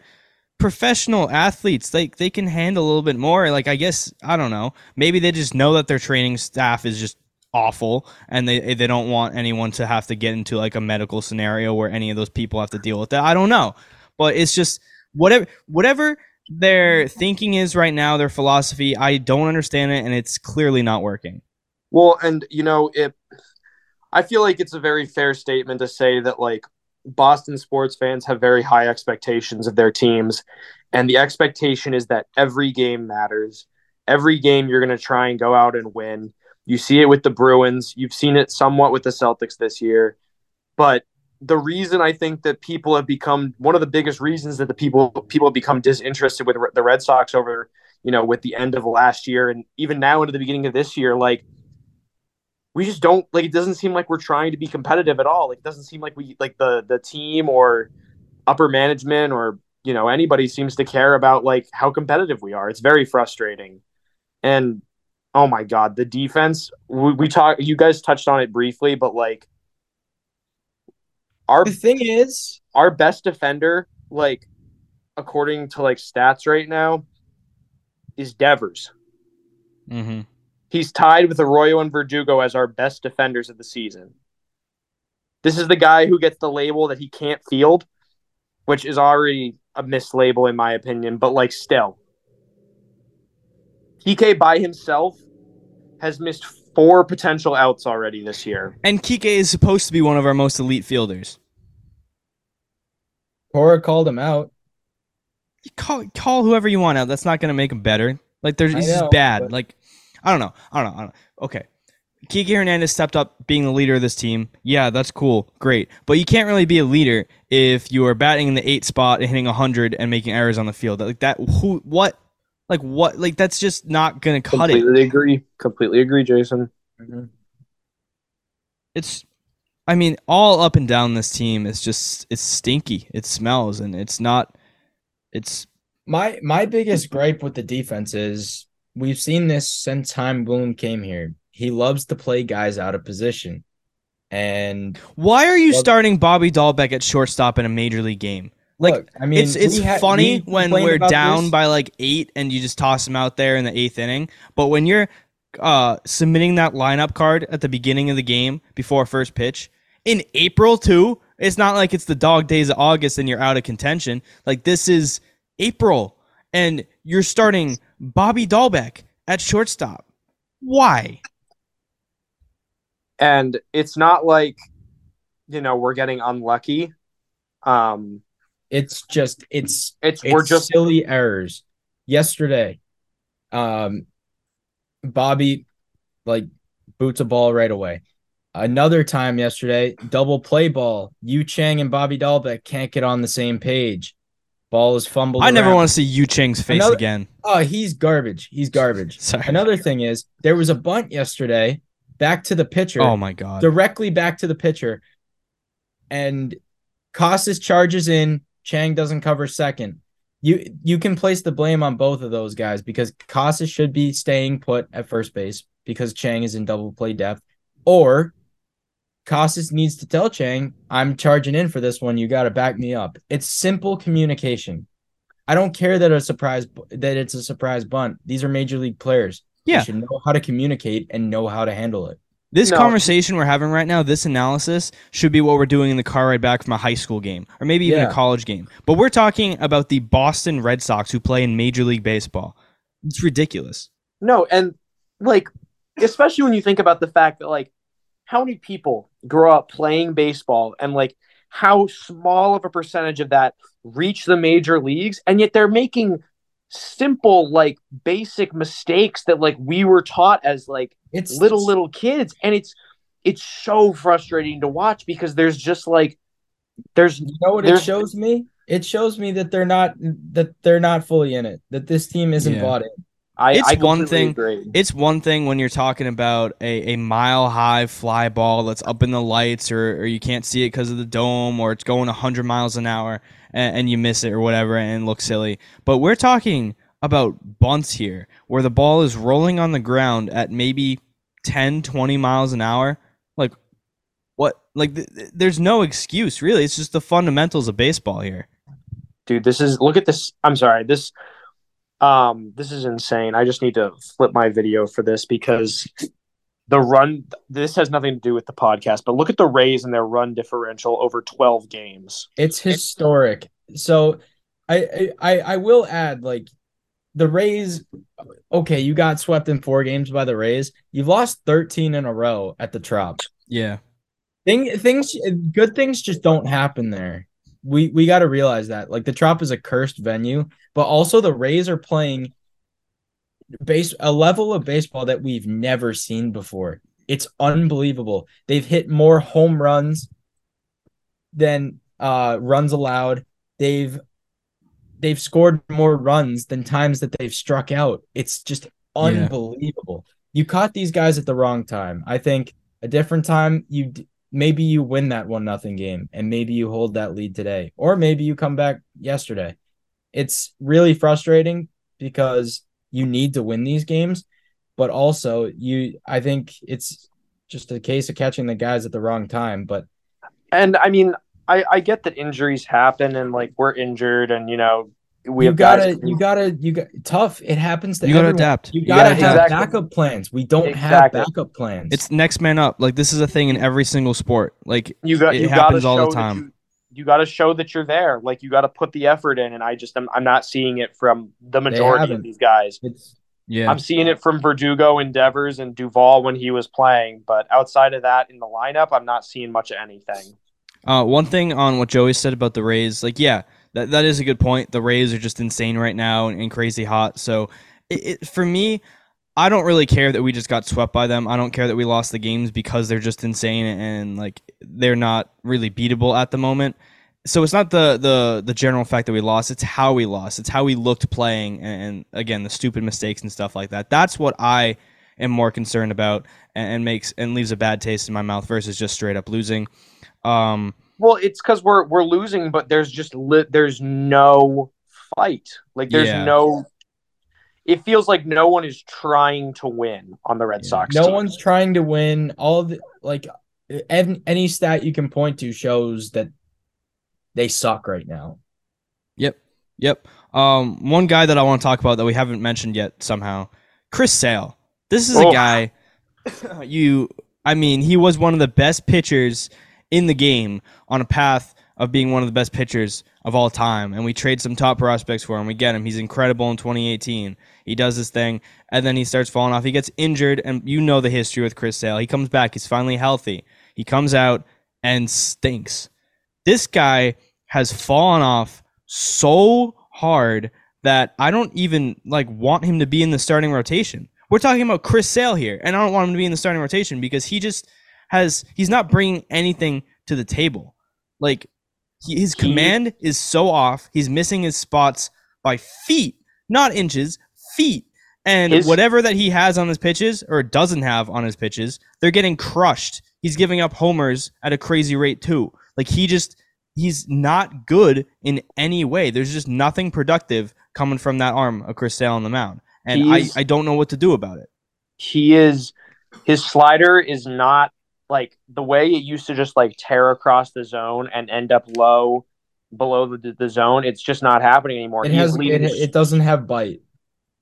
professional athletes. Like they can handle a little bit more. Like I guess I don't know. Maybe they just know that their training staff is just awful and they they don't want anyone to have to get into like a medical scenario where any of those people have to deal with that. I don't know. But it's just whatever whatever their thinking is right now, their philosophy, I don't understand it and it's clearly not working. Well, and you know, it. I feel like it's a very fair statement to say that like Boston sports fans have very high expectations of their teams, and the expectation is that every game matters. Every game you're going to try and go out and win. You see it with the Bruins. You've seen it somewhat with the Celtics this year, but the reason I think that people have become one of the biggest reasons that the people people have become disinterested with the Red Sox over you know with the end of last year and even now into the beginning of this year, like we just don't like it doesn't seem like we're trying to be competitive at all. Like it doesn't seem like we like the the team or upper management or you know anybody seems to care about like how competitive we are. It's very frustrating. And oh my god the defense we, we talk you guys touched on it briefly but like our The thing is, our best defender like according to like stats right now is devers. Mm-hmm. He's tied with Arroyo and Verdugo as our best defenders of the season. This is the guy who gets the label that he can't field, which is already a mislabel in my opinion, but like still. PK by himself has missed four potential outs already this year. And Kike is supposed to be one of our most elite fielders. Cora called him out. You call call whoever you want out. That's not gonna make him better. Like they're I he's just bad. but- Like I don't know. I don't know. I don't know. Okay. Kike Hernandez stepped up being the leader of this team. Yeah, that's cool. Great. But you can't really be a leader if you are batting in the eight spot and hitting 100 and making errors on the field. Like that, who, what? Like what? Like that's just not going to cut it. Completely agree. Completely agree, Jason. Mm-hmm. It's, I mean, all up and down this team is just, it's stinky. It smells and it's not, it's, My my biggest gripe with the defense is we've seen this since Chaim Bloom came here. He loves to play guys out of position. And why are you starting Bobby Dalbec at shortstop in a major league game? Like, look, I mean, it's it's ha- funny we when we're down this. by like eight and you just toss him out there in the eighth inning. But when you're uh, submitting that lineup card at the beginning of the game before first pitch in April too, it's not like it's the dog days of August and you're out of contention. Like this is April and you're starting Bobby Dalbec at shortstop. Why? And it's not like, you know, we're getting unlucky. Um, It's just it's it's, it's we're just silly errors. Yesterday, um, Bobby like boots a ball right away. Another time yesterday, double play ball. Yu Chang and Bobby Dalbec can't get on the same page. Ball is fumbled. I never around. want to see Yu Chang's face Another- again. Oh, he's garbage. He's garbage. Sorry. Another thing is there was a bunt yesterday, back to the pitcher, Oh my god. directly back to the pitcher, and Casas charges in. Chang doesn't cover second. You you can place the blame on both of those guys because Casas should be staying put at first base because Chang is in double play depth, or Casas needs to tell Chang, "I'm charging in for this one. You got to back me up." It's simple communication. I don't care that a surprise that it's a surprise bunt. These are major league players. Yeah. They should know how to communicate and know how to handle it. This No. conversation we're having right now, this analysis should be what we're doing in the car ride back from a high school game or maybe even Yeah. a college game. But we're talking about the Boston Red Sox who play in Major League Baseball. It's ridiculous. No, and like especially when you think about the fact that like how many people grow up playing baseball and like how small of a percentage of that reach the major leagues and yet they're making simple like basic mistakes that like we were taught as like It's little little kids and it's it's so frustrating to watch because there's just like there's You know what it shows me? It shows me that they're not that they're not fully in it. That this team isn't Yeah. bought in. I, It's I one thing- agree. It's one thing when you're talking about a, a mile high fly ball that's up in the lights or, or you can't see it because of the dome or it's going 100 miles an hour and, and you miss it or whatever and look silly. But we're talking about bunts here where the ball is rolling on the ground at maybe 10, 20 miles an hour. Like, what? Like, th- th- there's no excuse, really. It's just the fundamentals of baseball here. dude this is look at this i'm sorry this um this is insane i just need to flip my video for this because the run this has nothing to do with the podcast but look at the rays and their run differential over 12 games It's historic. So I I I will add like the Rays okay, you got swept in four games by the Rays. You've lost 13 in a row at the Trop. Yeah. Thing things good things just don't happen there. We we got to realize that. Like the Trop is a cursed venue, but also the Rays are playing base a level of baseball that we've never seen before. It's unbelievable. They've hit more home runs than uh runs allowed. They've they've scored more runs than times that they've struck out. It's just unbelievable. You caught these guys at the wrong time. I think a different time you maybe you win that one nothing game and maybe you hold that lead today or maybe you come back yesterday. It's really frustrating because you need to win these games, but also you I think it's just a case of catching the guys at the wrong time, but and i mean i i get that injuries happen and like we're injured and you know we you have gotta guys you gotta you got tough. It happens to You got to everyone. adapt. You You gotta gotta have. Exactly. backup plans. We don't Exactly. have backup plans. It's next man up. Like, this is a thing in every single sport. Like, you got It you happens gotta all the time. you, you got to show that you're there like you got to put the effort in and i just am i'm not seeing it from the majority of these guys it's yeah. I'm seeing it from Verdugo and Devers and Duvall when he was playing, but outside of that in the lineup, I'm not seeing much of anything. Uh, one thing on what Joey said about the Rays, like, yeah, that, that is a good point. The Rays are just insane right now and, and crazy hot. So, it, it, for me, I don't really care that we just got swept by them. I don't care that we lost the games because they're just insane and, like they're not really beatable at the moment. So it's not the the the general fact that we lost. It's how we lost. It's how we looked playing, and, and again the stupid mistakes and stuff like that. That's what I am more concerned about, and, and makes and leaves a bad taste in my mouth versus just straight up losing. Um, Well, it's because we're we're losing, but there's just li- there's no fight. Like there's Yeah. no. It feels like no one is trying to win on the Red Yeah. Sox. no team. one's trying to win. All of the like ev- any stat you can point to shows that they suck right now. Yep. Yep. Um, one guy that I want to talk about that we haven't mentioned yet somehow, Chris Sale. This is a Oh. guy you I mean, he was one of the best pitchers in the game on a path of being one of the best pitchers of all time. And we trade some top prospects for him. We get him. He's incredible in 2018. He does this thing, and then he starts falling off. He gets injured, and you know the history with Chris Sale. He comes back. He's finally healthy. He comes out and stinks. This guy has fallen off so hard that I don't even like want him to be in the starting rotation. We're talking about Chris Sale here, and I don't want him to be in the starting rotation because he just has he's not bringing anything to the table. Like he, his command is so off. He's missing his spots by feet, not inches, feet. And His- whatever that he has on his pitches or doesn't have on his pitches, they're getting crushed. He's giving up homers at a crazy rate too. Like he just he's not good in any way. There's just nothing productive coming from that arm of Chris Sale on the mound. And I, He's- I don't know what to do about it. he is his slider is not like the way it used to just like tear across the zone and end up low below the, the zone. It's just not happening anymore. It He has it, it doesn't have bite.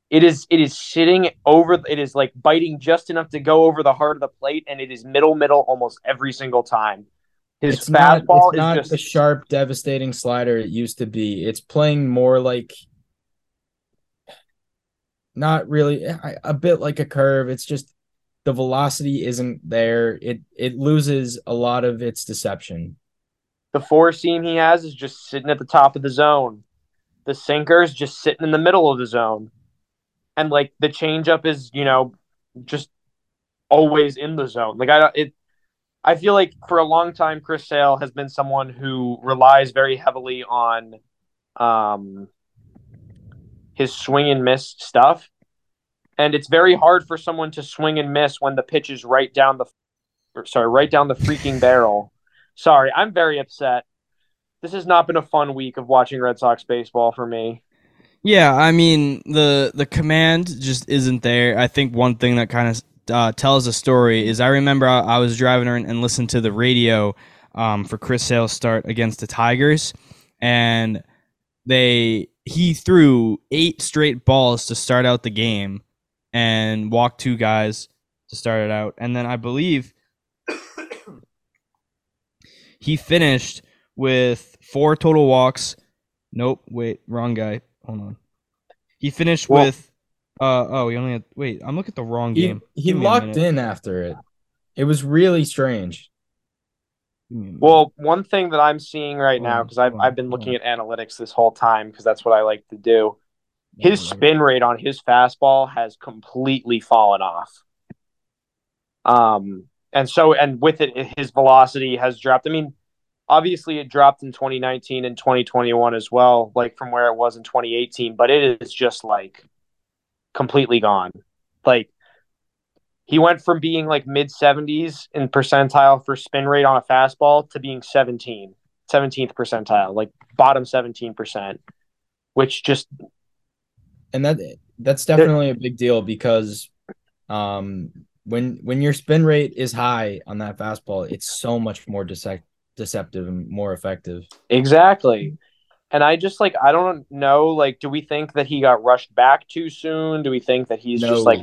it is it is sitting over it is like biting just enough to go over the heart of the plate and it is middle middle almost every single time his It's not, fastball it's not is the sharp, devastating slider it used to be. It's playing more like not really eh, a a bit like a curve. It's just the velocity isn't there. It it loses a lot of its deception. the four seam he has is just sitting at the top of the zone the sinker is just sitting in the middle of the zone and like the changeup is you know just always in the zone like i don't it i feel like for a long time chris sale has been someone who relies very heavily on um his swing and miss stuff and it's very hard for someone to swing and miss when the pitch is right down the or, sorry right down the freaking barrel. Sorry i'm very upset. This has not been a fun week of watching red sox baseball for me. Yeah, I mean the the command just isn't there. I think one thing that kind of uh, tells a story is I remember I, I was driving and, and listened to the radio um, for Chris Sale's start against the Tigers, and they he threw eight straight balls to start out the game, and walked two guys to start it out, and then I believe he finished with four total walks. Nope, wait, wrong guy. Hold on. He finished Well- with. Uh oh, he only had. Wait, I'm looking at the wrong He game. he Give locked in after it. It was really strange. Give me a minute. Well, one thing that I'm seeing right Hold now, because I've, I've been looking at analytics this whole time, because that's what I like to do. His spin rate on his fastball has completely fallen off. Um, and so, and with it, his velocity has dropped. I mean, obviously, it dropped in 2019 and 2021 as well, like from where it was in 2018, but it is just like completely gone. Like, he went from being like mid 70s in percentile for spin rate on a fastball to being 17, 17th percentile, like bottom 17%, which just and that that's definitely a big deal because um when when your spin rate is high on that fastball it's so much more decep- deceptive and more effective Exactly. And I just like I don't know like do we think that he got rushed back too soon? Do we think that he's No. just like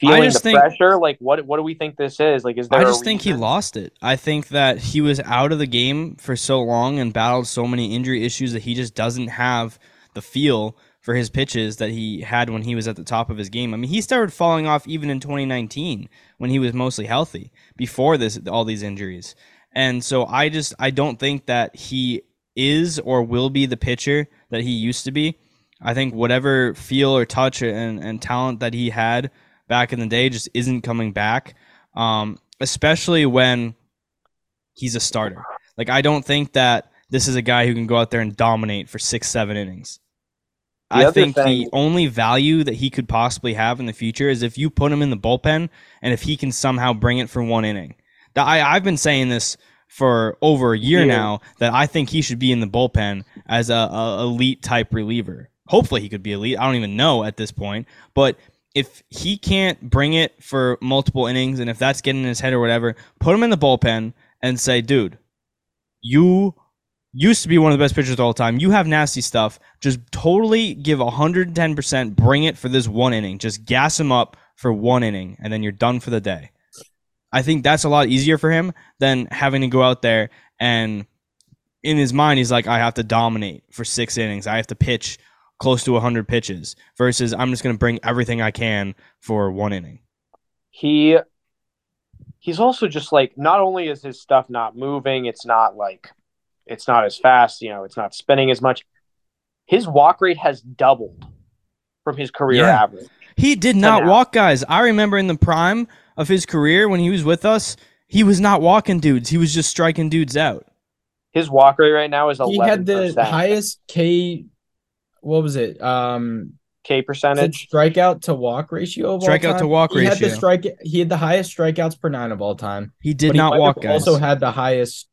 feeling just the think- pressure? Like what what do we think this is? Like is there I a just think he lost it. I think that he was out of the game for so long and battled so many injury issues that he just doesn't have the feel for his pitches that he had when he was at the top of his game. I mean, he started falling off even in 2019 when he was mostly healthy before this all these injuries. And so I just I don't think that he is or will be the pitcher that he used to be. I think whatever feel or touch and, and talent that he had back in the day just isn't coming back. Um, especially when he's a starter. Like I don't think that this is a guy who can go out there and dominate for six, seven innings. I think the only value that he could possibly have in the future is if you put him in the bullpen and if he can somehow bring it for one inning. That I, I've been saying this for over a year Yeah. now that I think he should be in the bullpen as a, a elite type reliever. Hopefully he could be elite. I don't even know at this point, but if he can't bring it for multiple innings and if that's getting in his head or whatever, put him in the bullpen and say, dude, you used to be one of the best pitchers of all time. You have nasty stuff. Just totally give 110%, bring it for this one inning. Just gas him up for one inning, and then you're done for the day. I think that's a lot easier for him than having to go out there and in his mind, he's like, I have to dominate for six innings. I have to pitch close to 100 pitches versus I'm just going to bring everything I can for one inning. he he's also just like not only is his stuff not moving, it's not like it's not as fast, you know, it's not spinning as much. His walk rate has doubled from his career Yeah. average. He did not now. walk guys. I remember in the prime of his career when he was with us, he was not walking dudes. He was just striking dudes out. His walk rate right now is he had the highest k what was it um K percentage. strikeout to walk ratio of all Strikeout time? to walk he had the ratio. strike he had the highest strikeouts per nine of all time He did but he not might walk have guys. also had the highest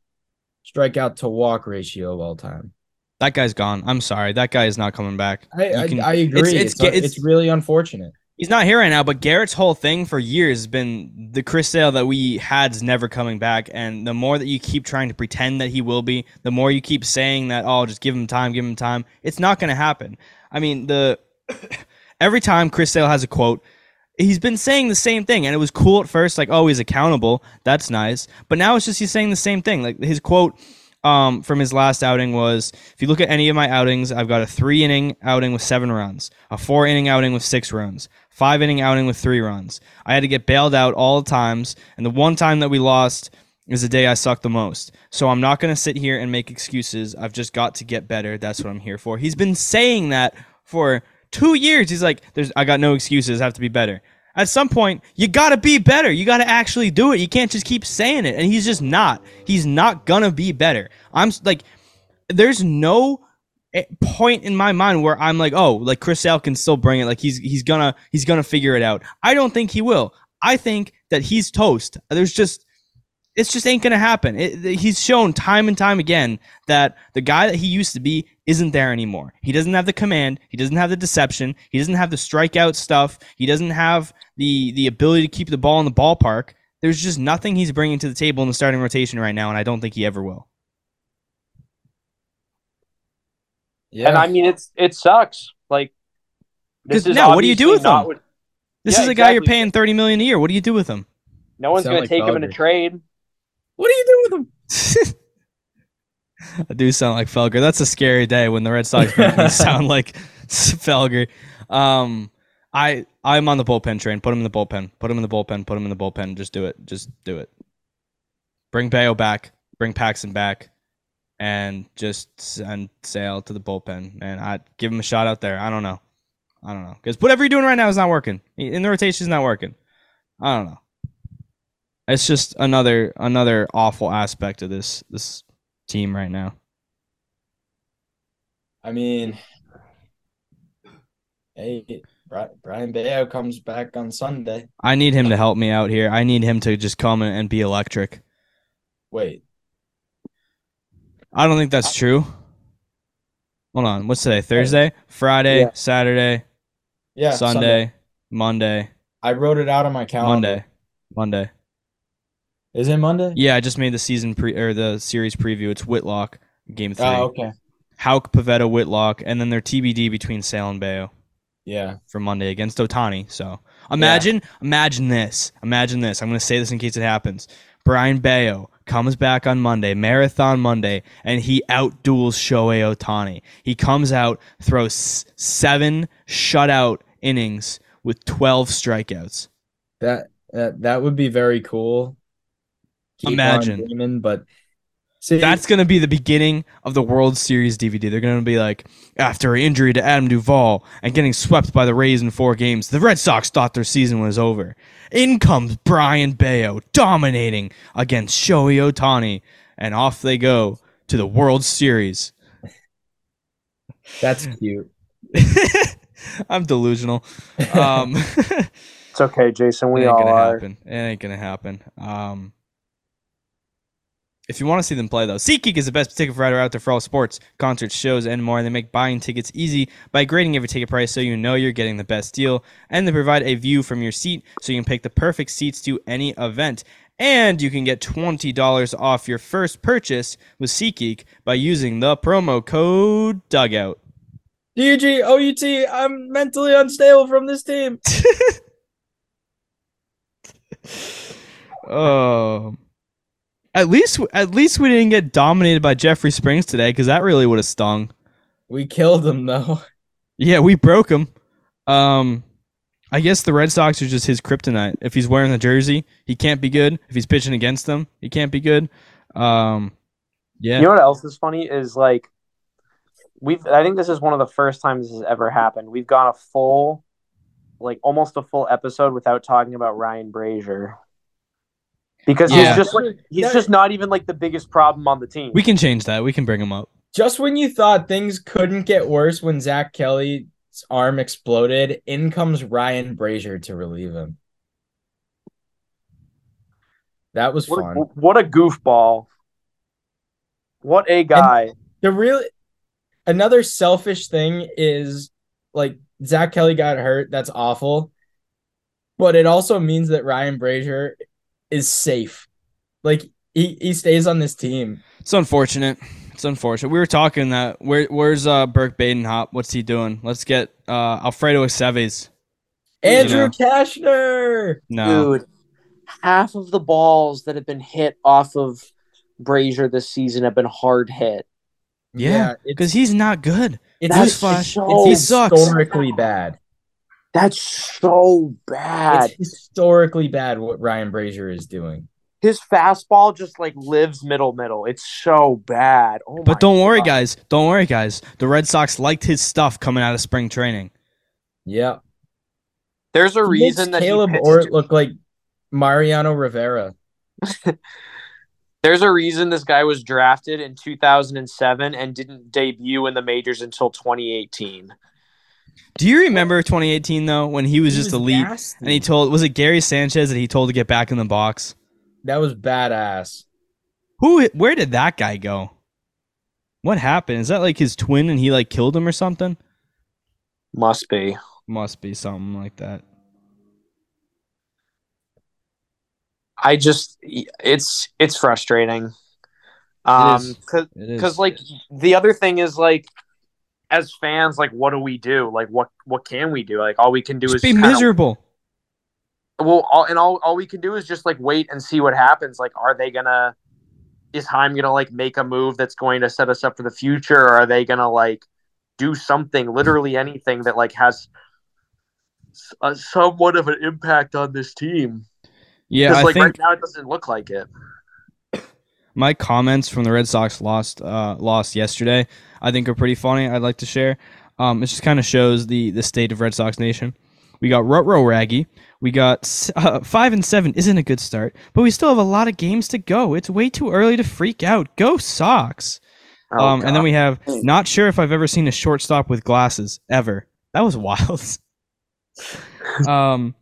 strikeout to walk ratio of all time that guy's gone. I'm sorry. That guy is not coming back. I You I, I agree. it's- It's it's- it's, it's- really unfortunate. He's not here right now, but Garrett's whole thing for years has been the Chris Sale that we had's never coming back. And the more that you keep trying to pretend that he will be, the more you keep saying that, oh, just give him time, give him time. It's not going to happen. I mean, the every time Chris Sale has a quote, he's been saying the same thing, and it was cool at first, like, oh, he's accountable. That's nice. But now it's just he's saying the same thing. Like his quote um, from his last outing was if you look at any of my outings, I've got a three inning outing with seven runs, a four inning outing with six runs, five inning outing with three runs. I had to get bailed out all the times, and the one time that we lost is the day I sucked the most. So I'm not going to sit here and make excuses. I've just got to get better. That's what I'm here for. He's been saying that for two years. He's like, "There's, I got no excuses. I have to be better." At some point, you got to be better. You got to actually do it. You can't just keep saying it. And he's just not. He's not gonna be better. I'm like, there's no eh, point in my mind where I'm like, oh, like Chris Sale can still bring it. Like he's he's gonna he's gonna figure it out. I don't think he will. I think that he's toast. There's just it's just ain't gonna happen. It, he's shown time and time again that the guy that he used to be isn't there anymore. He doesn't have the command. He doesn't have the deception. He doesn't have the strikeout stuff. He doesn't have the the ability to keep the ball in the ballpark. There's just nothing he's bringing to the table in the starting rotation right now, and I don't think he ever will. Yeah. And I mean, it's it sucks. Like, this is now, what do you do with him? What, this yeah, is a exactly. guy you're paying thirty million a year. What do you do with him? No one's going to like take him in a trade. What do you do with them? I do sound like Felger. That's a scary day when the Red Sox make me sound like Felger. Um, I I'm on the bullpen train. Put him in the bullpen. Put him in the bullpen. Put him in the bullpen. Just do it. Just do it. Bring Bello back. Bring Paxton back, and just send Sale to the bullpen. And I give him a shot out there. I don't know. I don't know because whatever you're doing right now is not working. In the rotation is not working. I don't know. It's just another another awful aspect of this this team right now. I mean, hey, Brayan Bello comes back on Sunday. I need him to help me out here. I need him to just come and be electric. Wait. I don't think that's true. Hold on. What's today? Thursday, Friday, yeah. Saturday, yeah, Sunday, Sunday, Monday. I wrote it out on my calendar. Monday. Monday. Is it Monday? Yeah, I just made the season pre or the series preview. It's Whitlock, game three. Oh, okay. Houck, Pivetta, Whitlock, and then their TBD between Sale and Bello. Yeah. For Monday against Ohtani. So imagine, yeah. imagine this. Imagine this. I'm gonna say this in case it happens. Brayan Bello comes back on Monday, Marathon Monday, and he outduels Shohei Ohtani. He comes out, throws seven shutout innings with 12 strikeouts. That that, that would be very cool keep Imagine. Dreaming, but see, that's going to be the beginning of the World Series DVD. They're going to be like, after injury to Adam Duvall and getting swept by the Rays in four games, the Red Sox thought their season was over. In comes Brayan Bello, dominating against Shohei Ohtani, and off they go to the World Series. That's cute. I'm delusional. Um, it's okay, Jason. We all are. Happen. It ain't gonna happen. Um, if you want to see them play, though, SeatGeek is the best ticket provider out there for all sports, concerts, shows, and more. They make buying tickets easy by grading every ticket price so you know you're getting the best deal. And they provide a view from your seat so you can pick the perfect seats to any event. And you can get $20 off your first purchase with SeatGeek by using the promo code DUGOUT. DUG, OUT, I'm mentally unstable from this team. oh. At least, at least we didn't get dominated by Jeffrey Springs today, because that really would have stung. We killed him though. Yeah, we broke him. Um, I guess the Red Sox are just his kryptonite. If he's wearing the jersey, he can't be good. If he's pitching against them, he can't be good. Um, yeah. You know what else is funny is like we've. I think this is one of the first times this has ever happened. We've gone a full, like almost a full episode without talking about Ryan Brasier because yeah. he's just like he's just not even like the biggest problem on the team. We can change that. We can bring him up. Just when you thought things couldn't get worse, when Zack Kelly's arm exploded, in comes Ryan Brasier to relieve him. That was what fun. A, what a goofball! What a guy! And the real another selfish thing is like Zach Kelly got hurt. That's awful. but it also means that Ryan Brasier is safe. Like he, he stays on this team. It's unfortunate. It's unfortunate. We were talking that where where's uh Burke Badenhop? What's he doing? Let's get uh Alfredo Aceves. Andrew know. Cashner. No. Dude, half of the balls that have been hit off of Brasier this season have been hard hit. Yeah, because he's not good. it's, That's Newsflash, so he sucks. historically bad. That's so bad. It's historically bad what Ryan Brasier is doing. His fastball just like lives middle middle. It's so bad. Oh But don't worry, guys. Don't worry, guys. The Red Sox liked his stuff coming out of spring training. Yeah. There's a He reason that Kaleb he pitched- Ort look like Mariano Rivera. There's a reason this guy was drafted in 2007 and didn't debut in the majors until 2018. Do you remember 2018 though, when he was He just elite nasty. and he told was it Gary Sanchez that he told to get back in the box? that was badass. Who? Where did that guy go? What happened? Is that like his twin and he like killed him or something? Must be. Must be something like that. I just it's it's frustrating. Um cuz It is. cuz like the other thing is like as fans like what do we do? Like what what can we do? Like all we can do just is be kinda- miserable. well all, and all all we can do is just like wait and see what happens. Like are they to is Chaim to like make a move that's going to set us up for the future or are they to like do something literally anything that like has a, somewhat of an impact on this team? Yeah, I like think right now it doesn't look like it. My comments from the Red Sox lost uh lost yesterday, I think are pretty funny. I'd like to share. Um, it just kind of shows the the state of Red Sox Nation. We got Rutro Raggy. We got uh, five and seven isn't a good start, but we still have a lot of games to go. It's way too early to freak out. Go Sox. Oh, um, and then we have not sure if I've ever seen a shortstop with glasses ever. That was wild. um,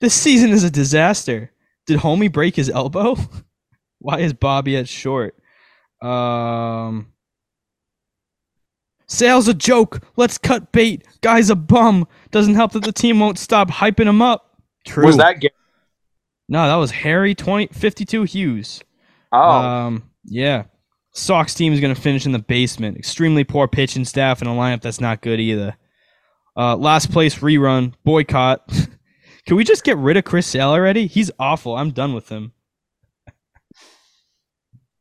this season is a disaster. Did Homie break his elbow? Why is Bobby at short? Um, Sale's a joke. Let's cut bait. Guy's a bum. Doesn't help that the team won't stop hyping him up. True. was that game? No, that was Harry 20, 52 Hughes. Oh, Um, yeah. Sox team is going to finish in the basement. Extremely poor pitching staff and a lineup that's not good either. Uh, last place rerun boycott. Can we just get rid of Chris Sale already? He's awful. I'm done with him.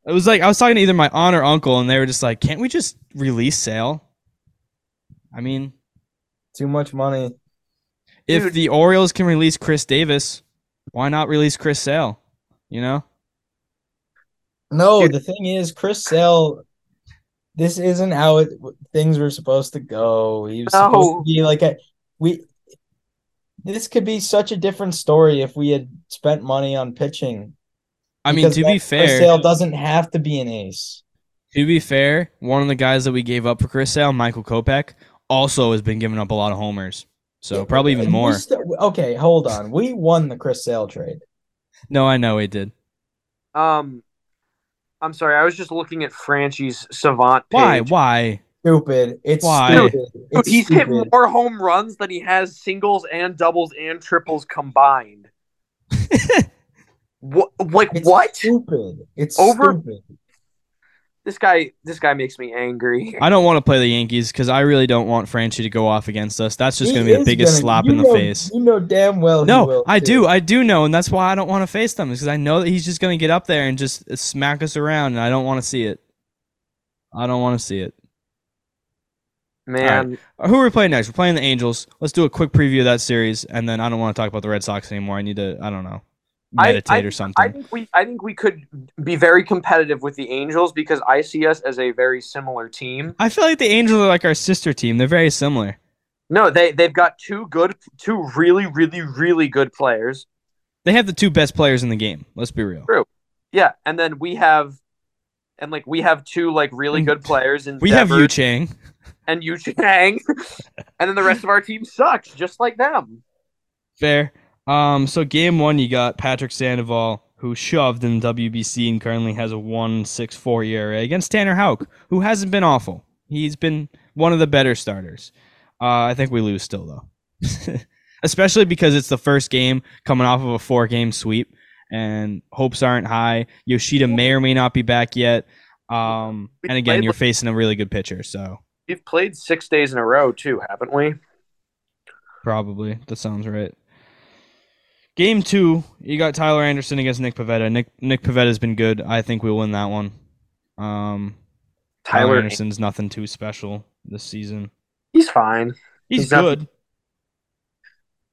It was like I was talking to either my aunt or uncle, and they were just like, "Can't we just release Sale?" I mean, Too much money. if Dude. the Orioles can release Chris Davis, why not release Chris Sale? You know? No, Dude. the thing is, Chris Sale. This isn't how it, things were supposed to go. He was supposed to be like a we. This could be such a different story if we had spent money on pitching. I mean, to then be Chris fair, Sale doesn't have to be an ace. To be fair, one of the guys that we gave up for Chris Sale, Michael Kopech, also has been giving up a lot of homers. So Yeah, probably even more. st- okay, hold on. We won the Chris Sale trade. No, I know we did. um, I'm sorry. I was just looking at Franchy's Savant page. Why? Why? Stupid. It's Why? stupid. Dude, It's he's hit more home runs than he has singles and doubles and triples combined. what? Like It's what? Stupid. It's Over- stupid. This guy. This guy makes me angry. I don't want to play the Yankees because I really don't want Franchy to go off against us. That's just going to be the biggest gonna- slap you in the know- face. You know damn well. he No, will, I too. do. I do know, and that's why I don't want to face them. Is because I know that he's just going to get up there and just smack us around, and I don't want to see it. I don't want to see it. Man, Uh, Who are we playing next? We're playing the Angels. Let's do a quick preview of that series, and then I don't want to talk about the Red Sox anymore. I need to, I don't know, I- meditate I, or something. I think we. I think we could be very competitive with the Angels because I see us as a very similar team. I feel like the Angels are like our sister team. They're very similar. No, they they've got two good, two really, really, really good players. They have the two best players in the game. Let's be real. True. Yeah, and then we have, and like we have two like really mm. good players in We have Yu Chang. and Yu Chang, and then the rest of our team sucks, just like them. Fair. Um, so game one, you got Patrick Sandoval, who shoved in WBC and currently has a 1.64 ERA against Tanner Houck, who hasn't been awful. He's been one of the better starters. Uh, I think we lose still though. especially because it's the first game coming off of a four game sweep and hopes aren't high. Yoshida may or may not be back yet. Um, and again, you're facing a really good pitcher, so We've played six days in a row too, haven't we? probably that sounds right. Game two, you got Tyler Anderson against Nick Pivetta. Nick Nick Pivetta's been good. I think we'll win that one. Um, Tyler, Tyler, Anderson's nothing too special this season. he's fine. He's, He's not- good.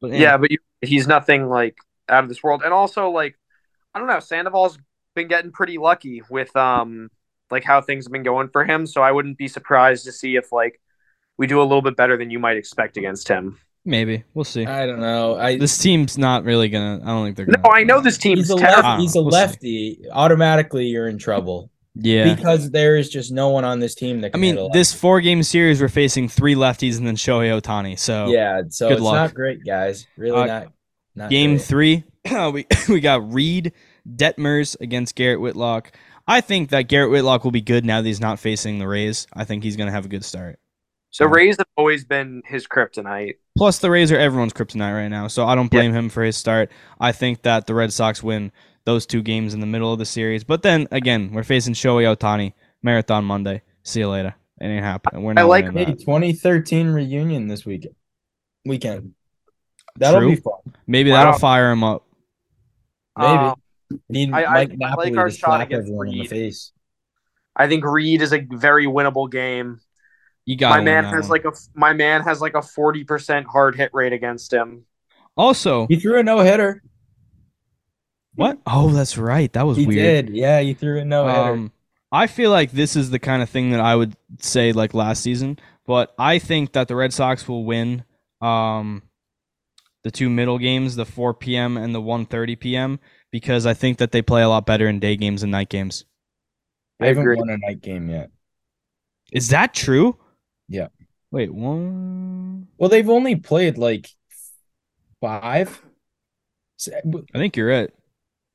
But Yeah, but you, he's nothing like out of this world. And also, like, I don't know, Sandoval's been getting pretty lucky with um like how things have been going for him. So I wouldn't be surprised to see if like we do a little bit better than you might expect against him. Maybe we'll see. I don't know. I This team's not really gonna. I don't think they're No, gonna. no, I know this team's he's a left, he's a We'll see. lefty. Automatically, you're in trouble Yeah. because there is just no one on this team that I mean, this four game series, we're facing three lefties and then Shohei Ohtani. So. Yeah, so Good it's luck. not great, guys. Really Uh, not. Not game great. three, we we got Reid Detmers against Garrett Whitlock. I think that Garrett Whitlock will be good now that he's not facing the Rays. I think he's gonna have a good start. The Rays have always been his kryptonite. Plus, the Rays are everyone's kryptonite right now, so I don't blame him for his start. I think that the Red Sox win those two games in the middle of the series. But then again, we're facing Shohei Ohtani Marathon Monday. See you later. It ain't happening. We're not I like- the that. 2013 reunion this weekend. Weekend. That'll True. be fun. Maybe Wow. that'll fire him up. Maybe. Um, Need I- I- Mike I Napoli like our to shot against everyone in the Reid. face. I think Reid is a very winnable game. You got my man has like a my man has like a forty percent hard hit rate against him. also He threw a no hitter. what? Oh, that's right. That was He weird. did. Yeah, he threw a no hitter. Um, I feel like this is the kind of thing that I would say like last season, but I think that the Red Sox will win um, the two middle games, the 4 p.m. and the 1:30 p.m. because I think that they play a lot better in day games and night games. They haven't agree. won a night game yet. Is that true? Yeah. Wait, one. Well, they've only played like five. I think you're right.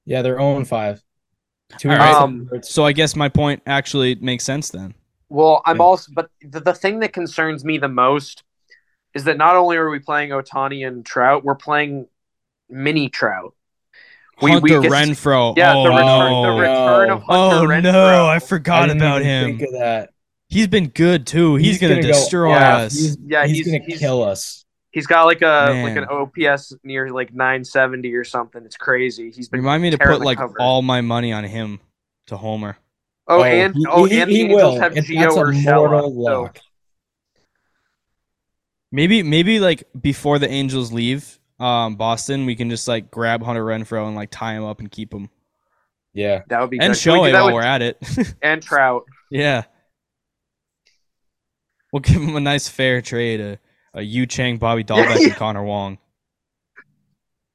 Yeah, they're own five. Two All right. Um, So I guess my point actually makes sense then. Well, I'm Yeah. also, but the, the thing that concerns me the most is that not only are we playing Ohtani and Trout, we're playing mini Trout. We- we Hunter get- Renfroe. Yeah, oh, the return, no. the return of Hunter Oh Renfroe. no, I I forgot didn't about even him. Think of that. He's been good too. He's, He's gonna, gonna go destroy us. He's, Yeah, he's, he's- gonna he's- kill us. He's got like a Man. like an OPS near like 970 or something. It's crazy. He's been Remind me to put like cover. all my money on him to homer. Oh, and he, oh, he, and he the Angels will. have If Gio that's a Urshela. mortal So lock. Maybe maybe like before the Angels leave um, Boston, we can just like grab Hunter Renfroe and like tie him up and keep him. Yeah. that would be And good. Can we do Shohei that while with- we're at it. and Trout. yeah. We'll give him a nice fair trade. A, a Yu Chang, Bobby Dalbec, and Connor Wong.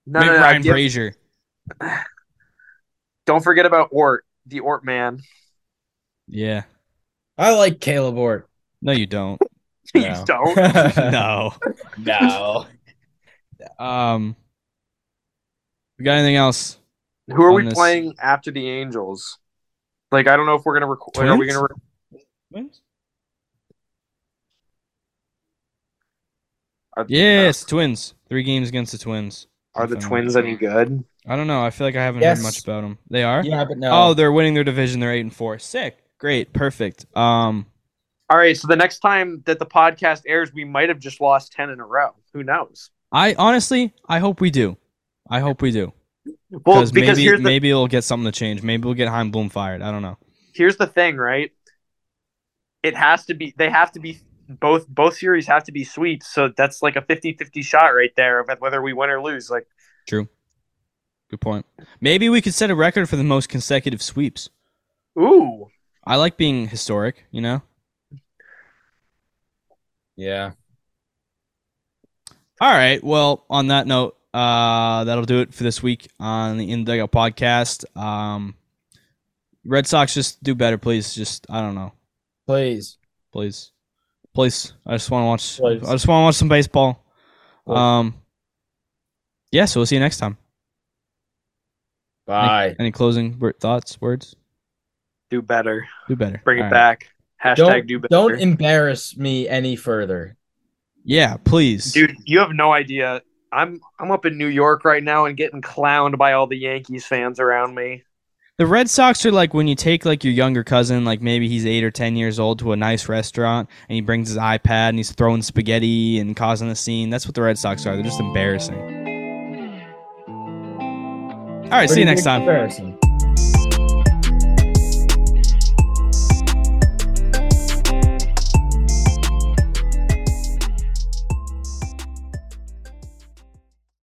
No, Make no, no, Ryan give- Brasier. Don't forget about Ort, the Ort man. Yeah. I like Kaleb Ort. No, you don't. you No. don't. no. no. Um. We got anything else? Who are we this- playing after the Angels? Like, I don't know if we're gonna record. Are we gonna? Re- are, Yes, Twins. Three games against the Twins. Are the Twins any good? I don't know. I feel like I haven't Yes. heard much about them. They are. Yeah, but no. Oh, they're winning their division. They're eight and four. Sick. Great. Perfect. Um. All right. So the next time that the podcast airs, we might have just lost ten in a row. Who knows? I honestly, I hope we do. I hope we do. Well, because maybe here's the maybe it'll get something to change. Maybe we'll get Chaim Bloom fired. I don't know. here's the thing, right? It has to be. They have to be both. Both series have to be sweeps. So that's like a 50-50 shot right there of whether we win or lose. Like, True. Good point. Maybe we could set a record for the most consecutive sweeps. ooh, I like being historic. You know. yeah. All right. Well, on that note, uh, that'll do it for this week on the In the Dugout podcast. Um, Red Sox just do better, please. Just I don't know, Please. please, please. I just want to watch. Please. I just want to watch some baseball. Please. Um, yeah. So we'll see you next time. Bye. Any closing wor- thoughts, words? do better. Do better. Bring it All right. back. Hashtag Don't, do better. don't embarrass me any further. Yeah, please. Dude, you have no idea I'm I'm up in New York right now and getting clowned by all the Yankees fans around me. The Red Sox are like when you take like your younger cousin, like maybe he's eight or ten years old, to a nice restaurant and he brings his iPad and he's throwing spaghetti and causing a scene. That's what the Red Sox are. They're just embarrassing. All right, see you next time.